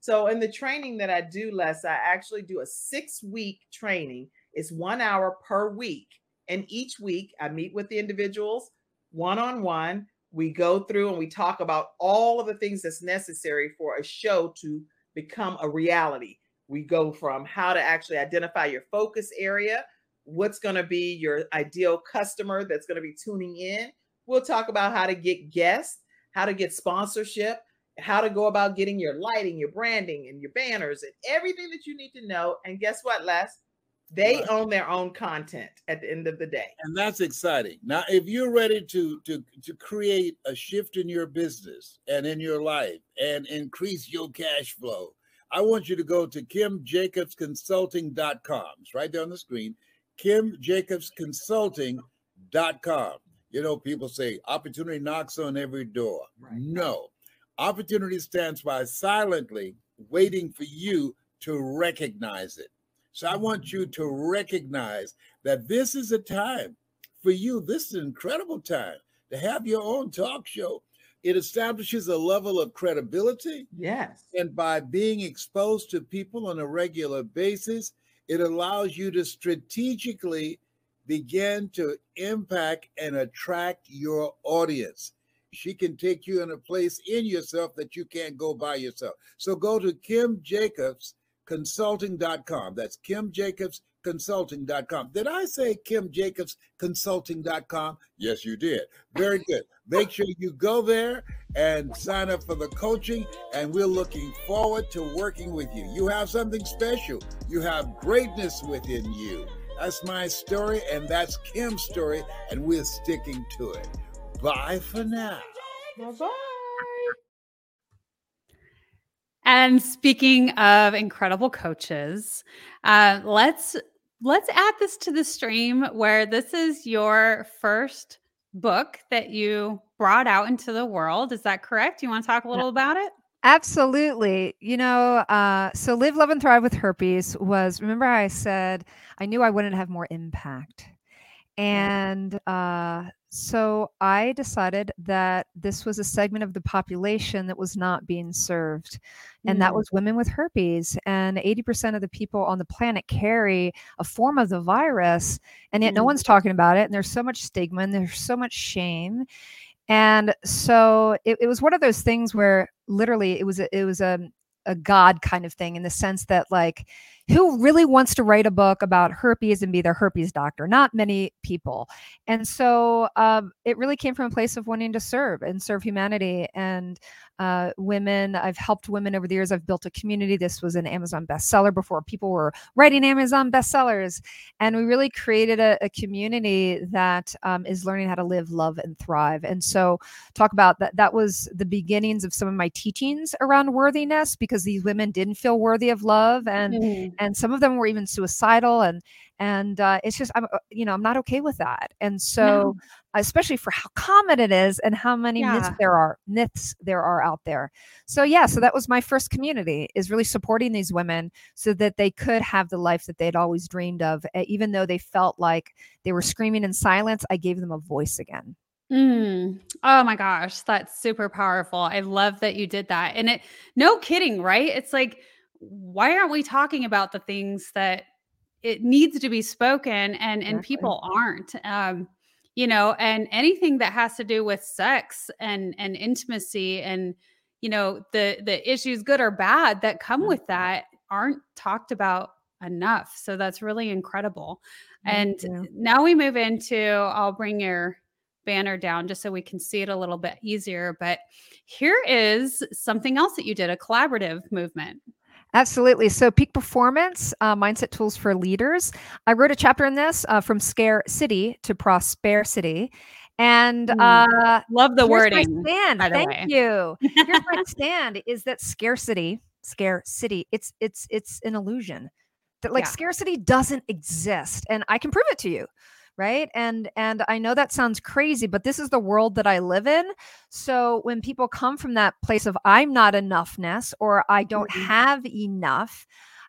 So, in the training that I do, Les, I actually do a six week training. It's one hour per week. And each week I meet with the individuals one on one. We go through and we talk about all of the things that's necessary for a show to become a reality. We go from how to actually identify your focus area, what's going to be your ideal customer that's going to be tuning in. We'll talk about how to get guests, how to get sponsorship, how to go about getting your lighting, your branding, and your banners, and everything that you need to know. And guess what, Les? They Right. own their own content at the end of the day. And that's exciting. Now, if you're ready to to to create a shift in your business and in your life and increase your cash flow, I want you to go to kimjacobsconsulting.com. It's right there on the screen. kimjacobsconsulting.com. You know, people say opportunity knocks on every door. Right. No. Opportunity stands by silently waiting for you to recognize it. So I want you to recognize that this is a time for you. This is an incredible time to have your own talk show. It establishes a level of credibility. Yes. And by being exposed to people on a regular basis, it allows you to strategically begin to impact and attract your audience. She can take you in a place in yourself that you can't go by yourself. So go to kimjacobsconsulting.com. That's kimjacobsconsulting.com. Did I say kimjacobsconsulting.com? Yes, you did. Very good. Make sure you go there and sign up for the coaching, and we're looking forward to working with you. You have something special, you have greatness within you. That's my story, and that's Kim's story, and we're sticking to it. Bye for now. Bye bye. And speaking of incredible coaches, uh, let's let's add this to the stream where this is your first book that you brought out into the world. Is that correct? You want to talk a little about it? Absolutely. You know, uh, so live, love, and thrive with herpes was remember I said I knew I wouldn't have more impact. And uh, so I decided that this was a segment of the population that was not being served. And that Mm. was women with herpes. And 80% of the people on the planet carry a form of the virus, and yet no Mm. one's talking about it. And there's so much stigma and there's so much shame. And so it, it was one of those things where literally it was a, it was a, a God kind of thing in the sense that like who really wants to write a book about herpes and be their herpes doctor? Not many people. And so um, it really came from a place of wanting to serve and serve humanity. And uh, women. I've helped women over the years. I've built a community. This was an Amazon bestseller before people were writing Amazon bestsellers. And we really created a, a community that um, is learning how to live, love, and thrive. And so, talk about that. That was the beginnings of some of my teachings around worthiness because these women didn't feel worthy of love. And, mm-hmm. And some of them were even suicidal. And, and uh, it's just i'm uh, you know i'm not okay with that and so no. especially for how common it is and how many yeah. myths there are myths there are out there so yeah so that was my first community is really supporting these women so that they could have the life that they'd always dreamed of even though they felt like they were screaming in silence i gave them a voice again Mm. Oh my gosh, that's super powerful. I love that you did that. And it no kidding, right? It's like why aren't we talking about the things that it needs to be spoken and and people aren't um you know and anything that has to do with sex and and intimacy and you know the the issues good or bad that come with mm-hmm. that aren't talked about enough. So that's really incredible. And now we move into i'll bring your banner down just so we can see it a little bit easier but here is something else that you did a collaborative movement Absolutely. So, peak performance uh, mindset tools for leaders. I wrote a chapter in this uh, from scare city to prosper city. And uh, love the wording. stand. Thank way. you. Here's my stand is that scarcity, scarcity, it's it's it's an illusion. That like yeah. scarcity doesn't exist. And I can prove it to you right and and i know that sounds crazy but this is the world that i live in so when people come from that place of i'm not enoughness or i don't mm-hmm. have enough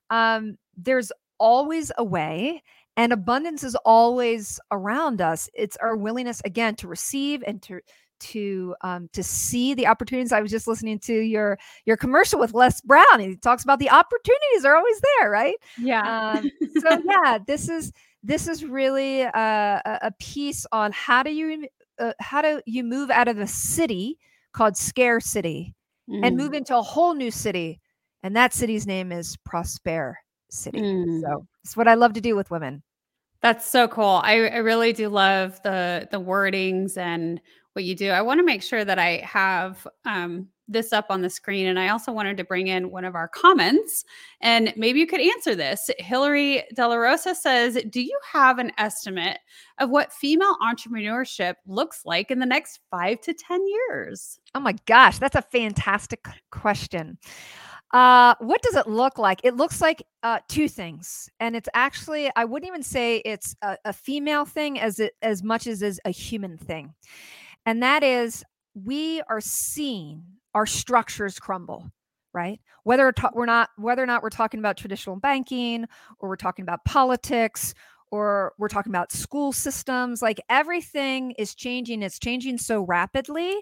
um, there's always a way and abundance is always around us it's our willingness again to receive and to to um, to see the opportunities. I was just listening to your your commercial with Les Brown. He talks about the opportunities are always there, right? Yeah. Um, so yeah, this is this is really a, a piece on how do you uh, how do you move out of a city called scarcity mm. and move mm. into a whole new city and that city's name is prosper city mm. so it's what i love to do with women that's so cool I, I really do love the the wordings and what you do i want to make sure that i have um this up on the screen. And I also wanted to bring in one of our comments, and maybe you could answer this. Hillary De La Rosa says, Do you have an estimate of what female entrepreneurship looks like in the next five to 10 years? Oh my gosh, that's a fantastic question. Uh, what does it look like? It looks like uh, two things, and it's actually I wouldn't even say it's a, a female thing as it as much as is a human thing, and that is we are seeing our structures crumble right? Whether we're not whether or not we're talking about traditional banking or we're talking about politics or we're talking about school systems like everything is changing it's changing so rapidly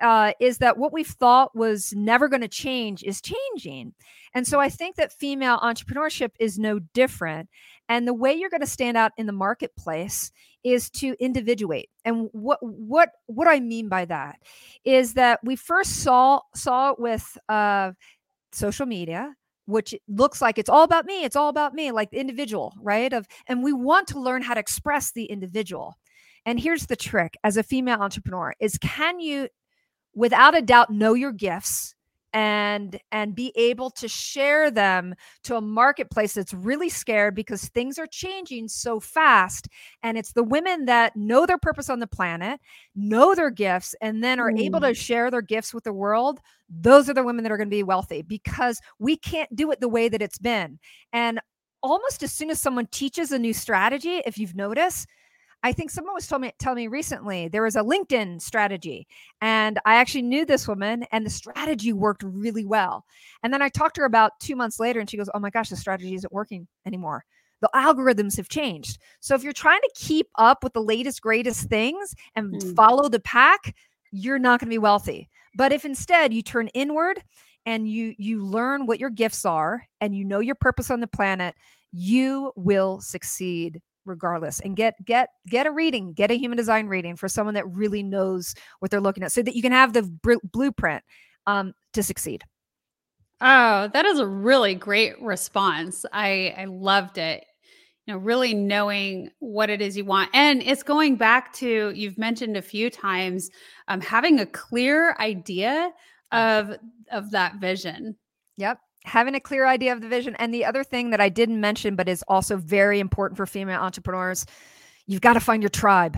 uh, is that what we thought was never going to change is changing. And so i think that female entrepreneurship is no different. And the way you're going to stand out in the marketplace is to individuate. And what what what I mean by that is that we first saw saw it with uh, social media which looks like it's all about me it's all about me like the individual right of and we want to learn how to express the individual. And here's the trick as a female entrepreneur is can you without a doubt know your gifts and and be able to share them to a marketplace that's really scared because things are changing so fast and it's the women that know their purpose on the planet know their gifts and then are mm. able to mm. share their gifts with the world those are the women that are going to be wealthy because we can't do it the way that it's been and almost as soon as someone teaches a new strategy if you've noticed I think someone was told me telling me recently there was a LinkedIn strategy, and I actually knew this woman, and the strategy worked really well. And then I talked to her about two months later, and she goes, "Oh my gosh, the strategy isn't working anymore. The algorithms have changed. So if you're trying to keep up with the latest, greatest things and mm. follow the pack, you're not going to be wealthy. But if instead you turn inward and you you learn what your gifts are and you know your purpose on the planet, you will succeed regardless and get get get a reading get a human design reading for someone that really knows what they're looking at so that you can have the br- blueprint um, to succeed Oh, that is a really great response. I I loved it. You know, really knowing what it is you want. And it's going back to you've mentioned a few times um, having a clear idea of of that vision. Yep. Having a clear idea of the vision. And the other thing that I didn't mention, but is also very important for female entrepreneurs, you've got to find your tribe.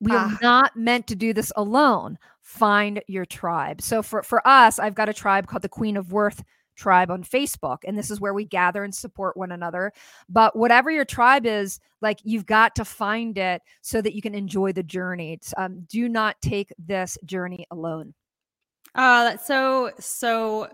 We Ah. are not meant to do this alone. Find your tribe. So for, for us, I've got a tribe called the Queen of Worth tribe on Facebook. And this is where we gather and support one another. But whatever your tribe is, like you've got to find it so that you can enjoy the journey. Um, do not take this journey alone. Oh, that's so so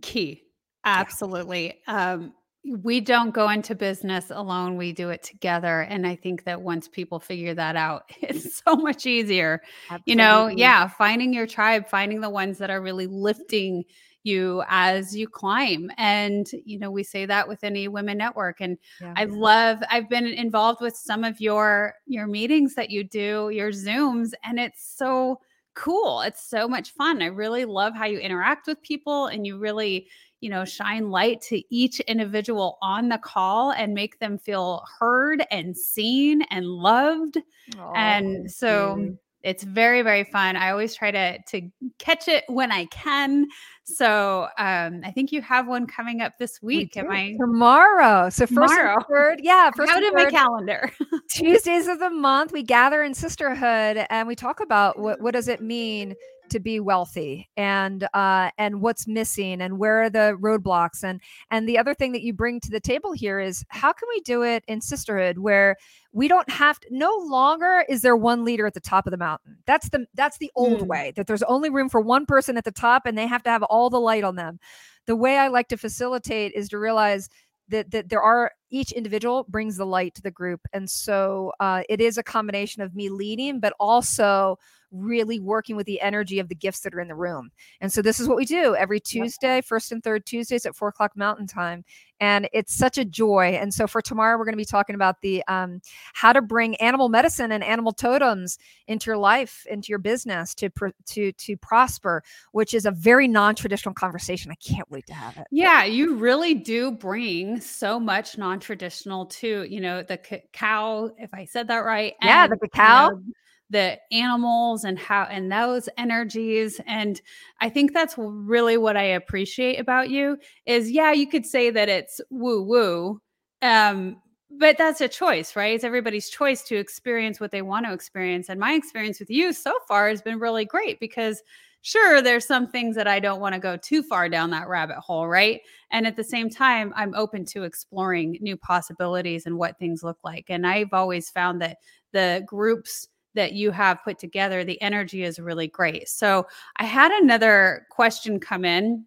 key. Absolutely. Um we don't go into business alone. We do it together. And I think that once people figure that out, it's so much easier. You know, yeah, finding your tribe, finding the ones that are really lifting you as you climb. And, you know, we say that with any women network. And Yeah. I love I've been involved with some of your your meetings that you do, your Zooms, and it's so cool. It's so much fun. I really love how you interact with people and you really, you know, shine light to each individual on the call and make them feel heard and seen and loved. Aw, and so you. it's very very fun. I always try to to catch it when I can. So, um I think you have one coming up this We week. Am. I tomorrow? So first Tomorrow. third, yeah, first out in my calendar? Tuesdays of the month, we gather in sisterhood and we talk about what what does it mean to be wealthy and uh and what's missing and where are the roadblocks. And and the other thing that you bring to the table here is how can we do it in sisterhood where we don't have to no longer is there one leader at the top of the mountain. That's the that's the old Mm. way that there's only room for one person at the top and they have to have all the light on them. The way i like to facilitate is to realize that, that there are each individual brings the light to the group. And so uh, it is a combination of me leading but also really working with the energy of the gifts that are in the room. And so this is what we do every tuesday first and third tuesdays at four o'clock mountain time and it's such a joy. And so for tomorrow we're going to be talking about the um, how to bring animal medicine and animal totems into your life into your business to to to prosper which is a very non-traditional conversation. I can't wait to have it. Yeah, you really do bring so much non-traditional to, you know, the cacao, if I said that right. Yeah, the and, you know, the animals and how and those energies. And I think that's really what I appreciate about you is yeah, you could say that it's woo-woo. Um, but that's a choice, right? It's everybody's choice to experience what they want to experience. And my experience with you so far has been really great because sure there's some things that i don't want to go too far down that rabbit hole right and at the same time i'm open to exploring new possibilities and what things look like and i've always found that the groups that you have put together the energy is really great so i had another question come in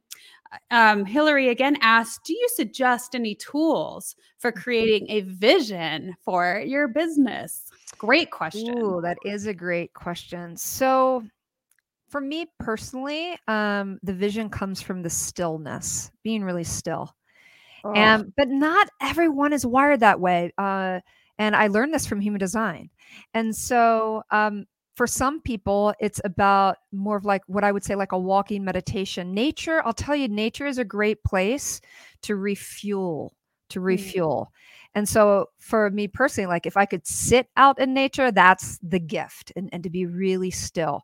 um, hillary again asked do you suggest any tools for creating a vision for your business great question Ooh, that is a great question. So, for me personally, um, the vision comes from the stillness, being really still. Oh, And but not everyone is wired that way. Uh, and I learned this from human design. And so, um, for some people, it's about more of like what I would say, like a walking meditation. Nature, I'll tell you, nature is a great place to refuel, to Mm. refuel. And so, for me personally, like if I could sit out in nature, that's the gift, and, and to be really still.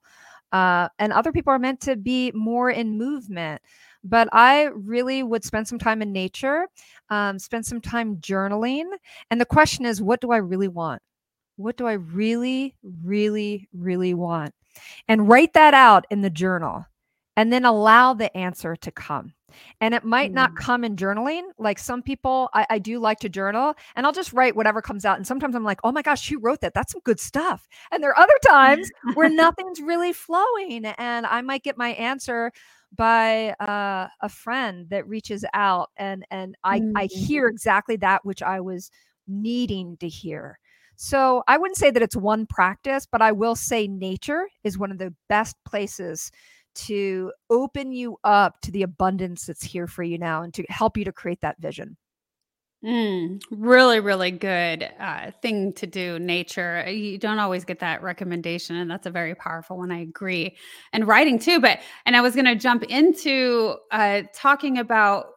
Uh, and other people are meant to be more in movement but I really would spend some time in nature, um, spend some time journaling. And the question is, what do I really want? What do I really, really, really want? And write that out in the journal and then allow the answer to come. And it might not Mm. come in journaling. Like some people, I, I do like to journal and I'll just write whatever comes out. And sometimes I'm like, oh my gosh, she wrote that. That's some good stuff. And there are other times where nothing's really flowing. And I might get my answer by uh, a friend that reaches out and and I, I Mm. hear exactly that which I was needing to hear. So I wouldn't say that it's one practice, but I will say nature is one of the best places to open you up to the abundance that's here for you now and to help you to create that vision. Mm, really, really good uh, thing to do. Nature. Uh, you don't always get that recommendation, and that's a very powerful one. I agree. And writing too. But and I was going to jump into uh, talking about,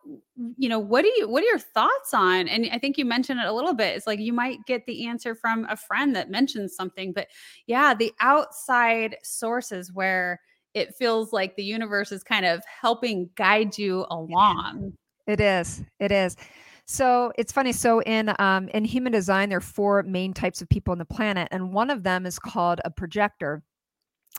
you know, what do you what are your thoughts on? And I think you mentioned it a little bit. It's like you might get the answer from a friend that mentions something, but yeah, the outside sources where it feels like the universe is kind of helping guide you along. It is. It is. So it's funny. So in um, in human design, there are four main types of people on the planet, and one of them is called a projector.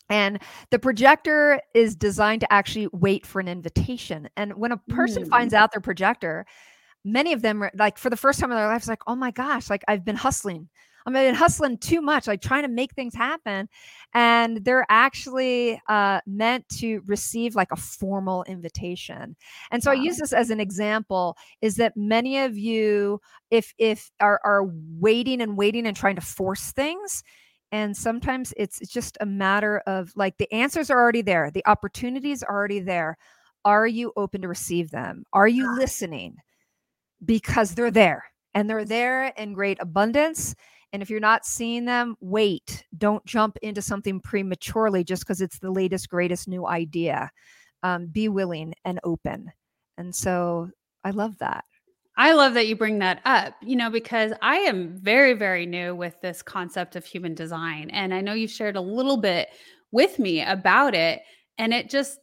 And the projector is designed to actually wait for an invitation. And when a person mm. finds out their projector, many of them like for the first time in their lives, like, oh my gosh, like I've been hustling. I've been hustling too much, like trying to make things happen. And they're actually uh, meant to receive like a formal invitation. And so wow. I use this as an example is that many of you, if if are, are waiting and waiting and trying to force things, and sometimes it's just a matter of like the answers are already there, the opportunities are already there. Are you open to receive them? Are you listening? Because they're there and they're there in great abundance and if you're not seeing them, wait. Don't jump into something prematurely just because it's the latest, greatest new idea. Um, be willing and open. And so I love that. I love that you bring that up, you know, because I am very, very new with this concept of human design. And I know you've shared a little bit with me about it. And it just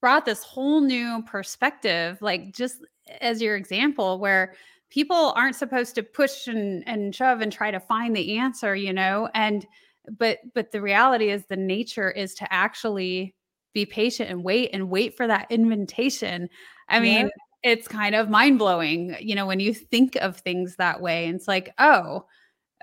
brought this whole new perspective, like just as your example, where people aren't supposed to push and, and shove and try to find the answer you know and but but the reality is the nature is to actually be patient and wait and wait for that invitation i mean yeah. it's kind of mind-blowing you know when you think of things that way and it's like oh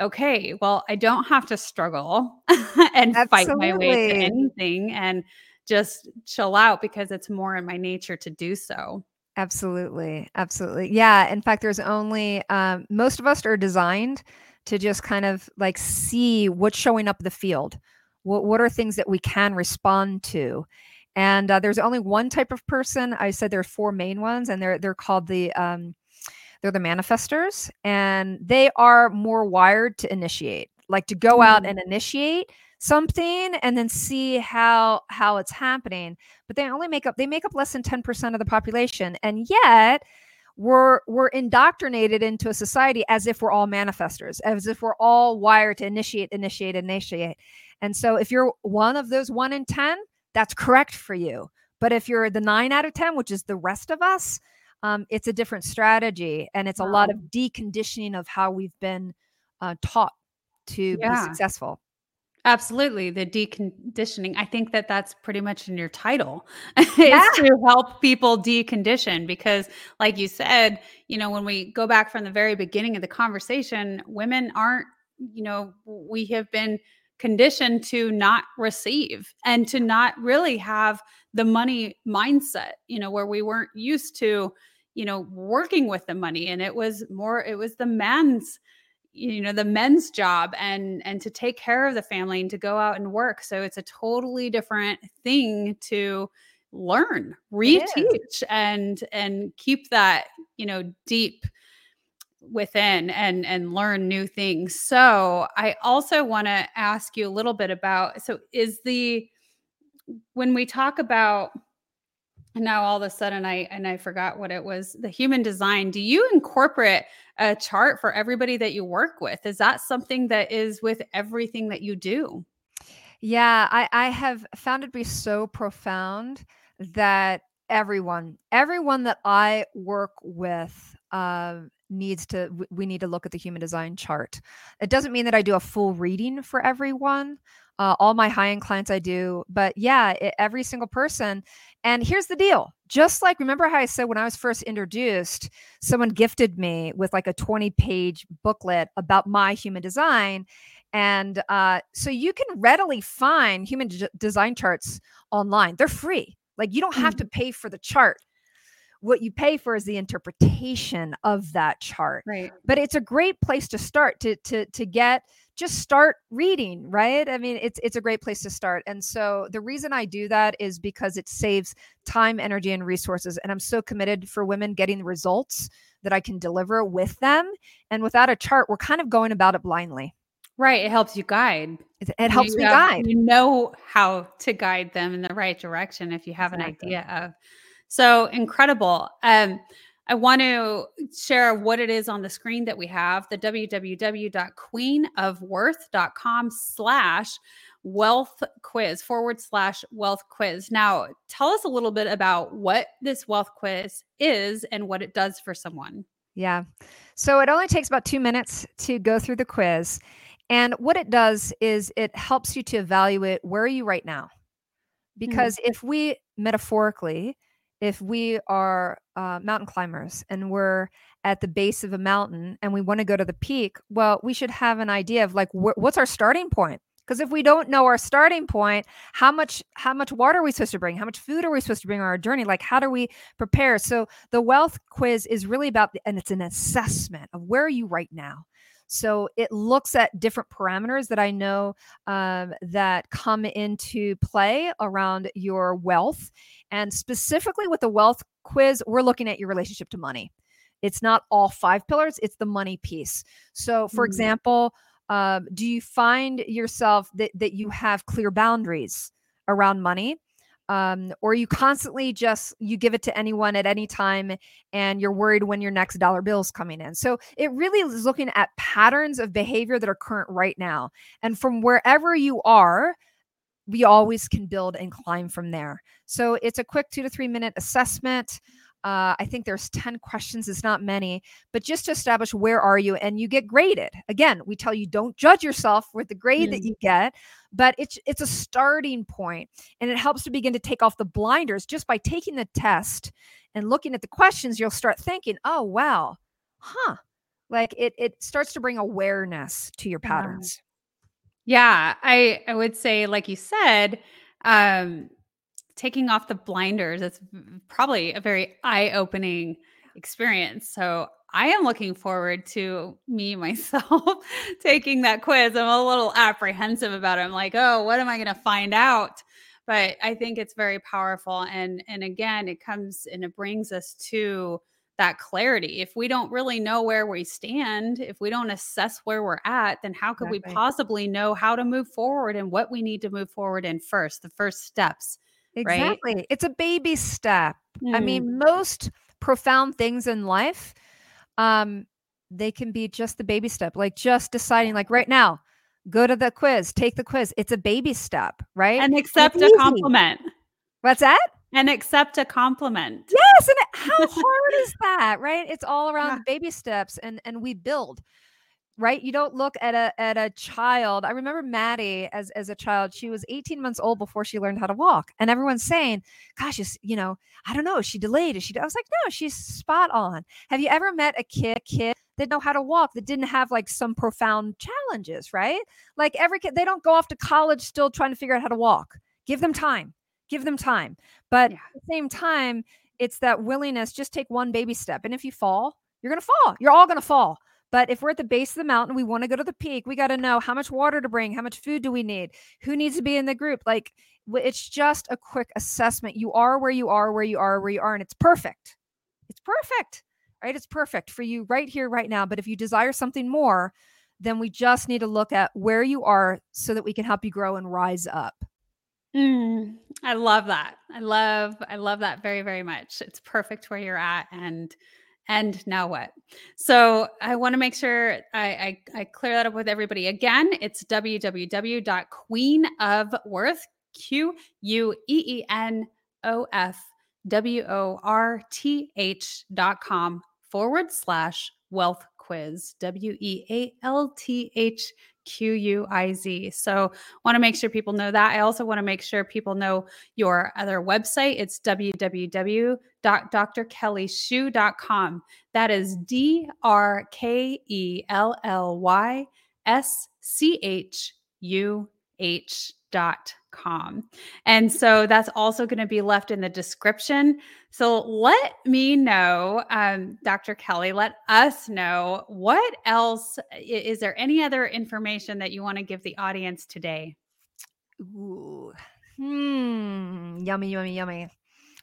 okay well i don't have to struggle and Absolutely. fight my way to anything and just chill out because it's more in my nature to do so Absolutely. Absolutely. Yeah. In fact, there's only, um, most of us are designed to just kind of like see what's showing up the field. What, what are things that we can respond to? And uh, there's only one type of person. I said there are four main ones, and they're they're called the um, they're the manifestors, and they are more wired to initiate, like to go out mm. and initiate something and then see how how it's happening but they only make up they make up less than 10% of the population and yet we're we're indoctrinated into a society as if we're all manifestors as if we're all wired to initiate initiate initiate and so if you're one of those 1 in 10 that's correct for you but if you're the 9 out of 10 which is the rest of us um, it's a different strategy and it's wow. a lot of deconditioning of how we've been uh, taught to yeah. be successful Absolutely. The deconditioning. I think that that's pretty much in your title yeah. is to help people decondition because like you said, you know, when we go back from the very beginning of the conversation, women aren't, you know, we have been conditioned to not receive and to not really have the money mindset, you know, where we weren't used to, you know, working with the money and it was more it was the man's you know the men's job and and to take care of the family and to go out and work. So it's a totally different thing to learn reteach and and keep that you know deep within and and learn new things. So i also want to ask you a little bit about so is the when we talk about and now all of a sudden i and i forgot what it was the human design. Do you incorporate a chart for everybody that you work with? Is that something that is with everything that you do? Yeah i i have found it to be so profound that everyone everyone that i work with uh, needs to we need to look at the human design chart. It doesn't mean that i do a full reading for everyone uh, all my high end clients I do. But yeah, it, every single person. And here's the deal just like remember how I said when I was first introduced, someone gifted me with like a 20 page booklet about my human design. And uh, so you can readily find human d- design charts online, they're free. Like you don't have to pay for the chart what you pay for is the interpretation of that chart right but it's a great place to start to to to get just start reading, right? I mean, it's it's a great place to start. And so the reason I do that is because it saves time, energy, and resources. And I'm so committed for women getting the results that I can deliver with them. And without a chart, we're kind of going about it blindly. Right. It helps you guide. It, it helps you me have- guide. You know how to guide them in the right direction if you have Exactly. an idea of. So incredible. Um, I want to share what it is on the screen that we have the www.queenofworth.com slash wealth quiz forward slash wealth quiz. Now, tell us a little bit about what this wealth quiz is and what it does for someone. Yeah. So it only takes about two minutes to go through the quiz. And what it does is it helps you to evaluate where are you right now? Hmm. Because if we metaphorically, if we are uh, mountain climbers and we're at the base of a mountain and we want to go to the peak, well, we should have an idea of like wh- what's our starting point. Because if we don't know our starting point, how much how much water are we supposed to bring? How much food are we supposed to bring on our journey? Like how do we prepare? So the wealth quiz is really about the, and it's an assessment of where are you right now. So it looks at different parameters that I know um, that come into play around your wealth. And specifically with the wealth quiz, we're looking at your relationship to money. It's not all five pillars, it's the money piece. So, for Mm. example, um, do you find yourself that, that you have clear boundaries around money? Um, or you constantly just you give it to anyone at any time and you're worried when your next dollar bill is coming in. So it really is looking at patterns of behavior that are current right now. And from wherever you are, we always can build and climb from there. So it's a quick two to three minute assessment. Uh, I think there's 10 questions. It's not many, but just to establish where are you and you get graded. Again, we tell you don't judge yourself with the grade that you get, but it's it's a starting point and it helps to begin to take off the blinders just by taking the test and looking at the questions you'll start thinking, "Oh, wow. Huh." Like it it starts to bring awareness to your Yeah. patterns. Yeah, I I would say, like you said, um, taking off the blinders. It's probably a very eye-opening experience. So I am looking forward to me myself taking that quiz. I'm a little apprehensive about it. I'm like, oh, what am I going to find out? But I think it's very powerful, and and again, it comes and it brings us to that clarity. If we don't really know where we stand, if we don't assess where we're at, then how could we possibly know how to move forward and what we need to move forward in first, the first steps? Right? Exactly. It's a baby step. I Mm. mean, most profound things in life, um, they can be just the baby step, like just deciding, like right now, go to the quiz, take the quiz. It's a baby step, right? and accept it's a compliment. What's that? And accept a compliment. Yes, and how hard is that, right? It's all around Yeah. the baby steps, and and we build, right? You don't look at a at a child. I remember Maddie as as a child. She was 18 months old before she learned how to walk, and everyone's saying, "Gosh, you know, I don't know, is she delayed? Is she?" I was like, "No, she's spot on." Have you ever met a kid kid that know how to walk that didn't have like some profound challenges, right? Like every kid, they don't go off to college still trying to figure out how to walk. Give them time. Give them time. But Yeah. at the same time, it's that willingness just take one baby step and if you fall you're to fall you're all to fall but if we're at the base of the mountain we want to go to the peak we got to know how much water to bring how much food do we need who needs to be in the group like it's just a quick assessment you are where you are where you are where you are and it's perfect it's perfect right it's perfect for you right here right now but if you desire something more then we just need to look at where you are so that we can help you grow and rise up Mm, I love that. I love I love that very very much. It's perfect where you're at and and now what? So I want to make sure I, I I clear that up with everybody again. It's www.queenofworth q u e e n o f w o r t h dot com forward slash wealth quiz w e a l t h q u i z. So want to make sure people know that. I also want to make sure people know your other website. It's www.drkellyschuh.com. That is D R K E L L Y S C H U H com. And so that's also going to be left in the description. So let me know, um, Dr. Kelly, let us know what else is there any other information that you want to give the audience today? Ooh. Hmm. Yummy, yummy, yummy.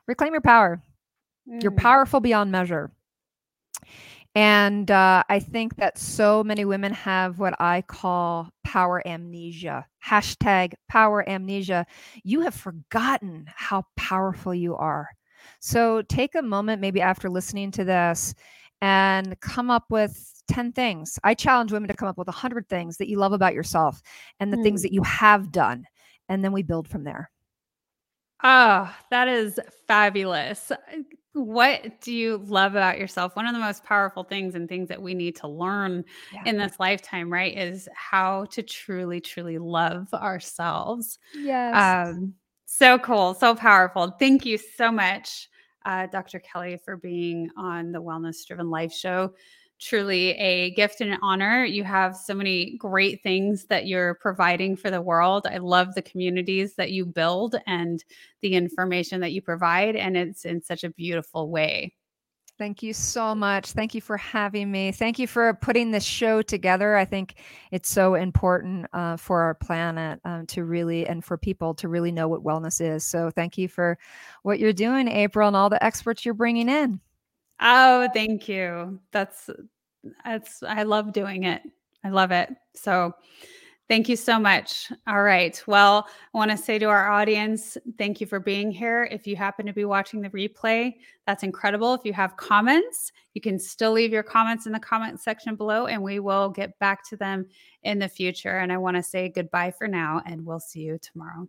Reclaim your power. Mm. You're powerful beyond measure. And uh, I think that so many women have what I call power amnesia. Hashtag power amnesia. You have forgotten how powerful you are. So take a moment, maybe after listening to this, and come up with 10 things. I challenge women to come up with 100 things that you love about yourself and the mm. things that you have done. And then we build from there. Oh, that is fabulous. What do you love about yourself? One of the most powerful things and things that we need to learn yeah. in this lifetime, right, is how to truly, truly love ourselves. Yes. Um, so cool, so powerful. Thank you so much, uh, Dr. Kelly, for being on the Wellness Driven Life Show truly a gift and an honor. You have so many great things that you're providing for the world. I love the communities that you build and the information that you provide, and it's in such a beautiful way. Thank you so much. Thank you for having me. Thank you for putting this show together. I think it's so important uh, for our planet um, to really, and for people to really know what wellness is. So thank you for what you're doing, April, and all the experts you're bringing in. Oh, thank you. That's that's I love doing it. I love it. So Thank you so much. All right. Well, I want to say to our audience, thank you for being here. If you happen to be watching the replay, that's incredible. If you have comments, you can still leave your comments in the comment section below and we will get back to them in the future. And I want to say goodbye for now and we'll see you tomorrow.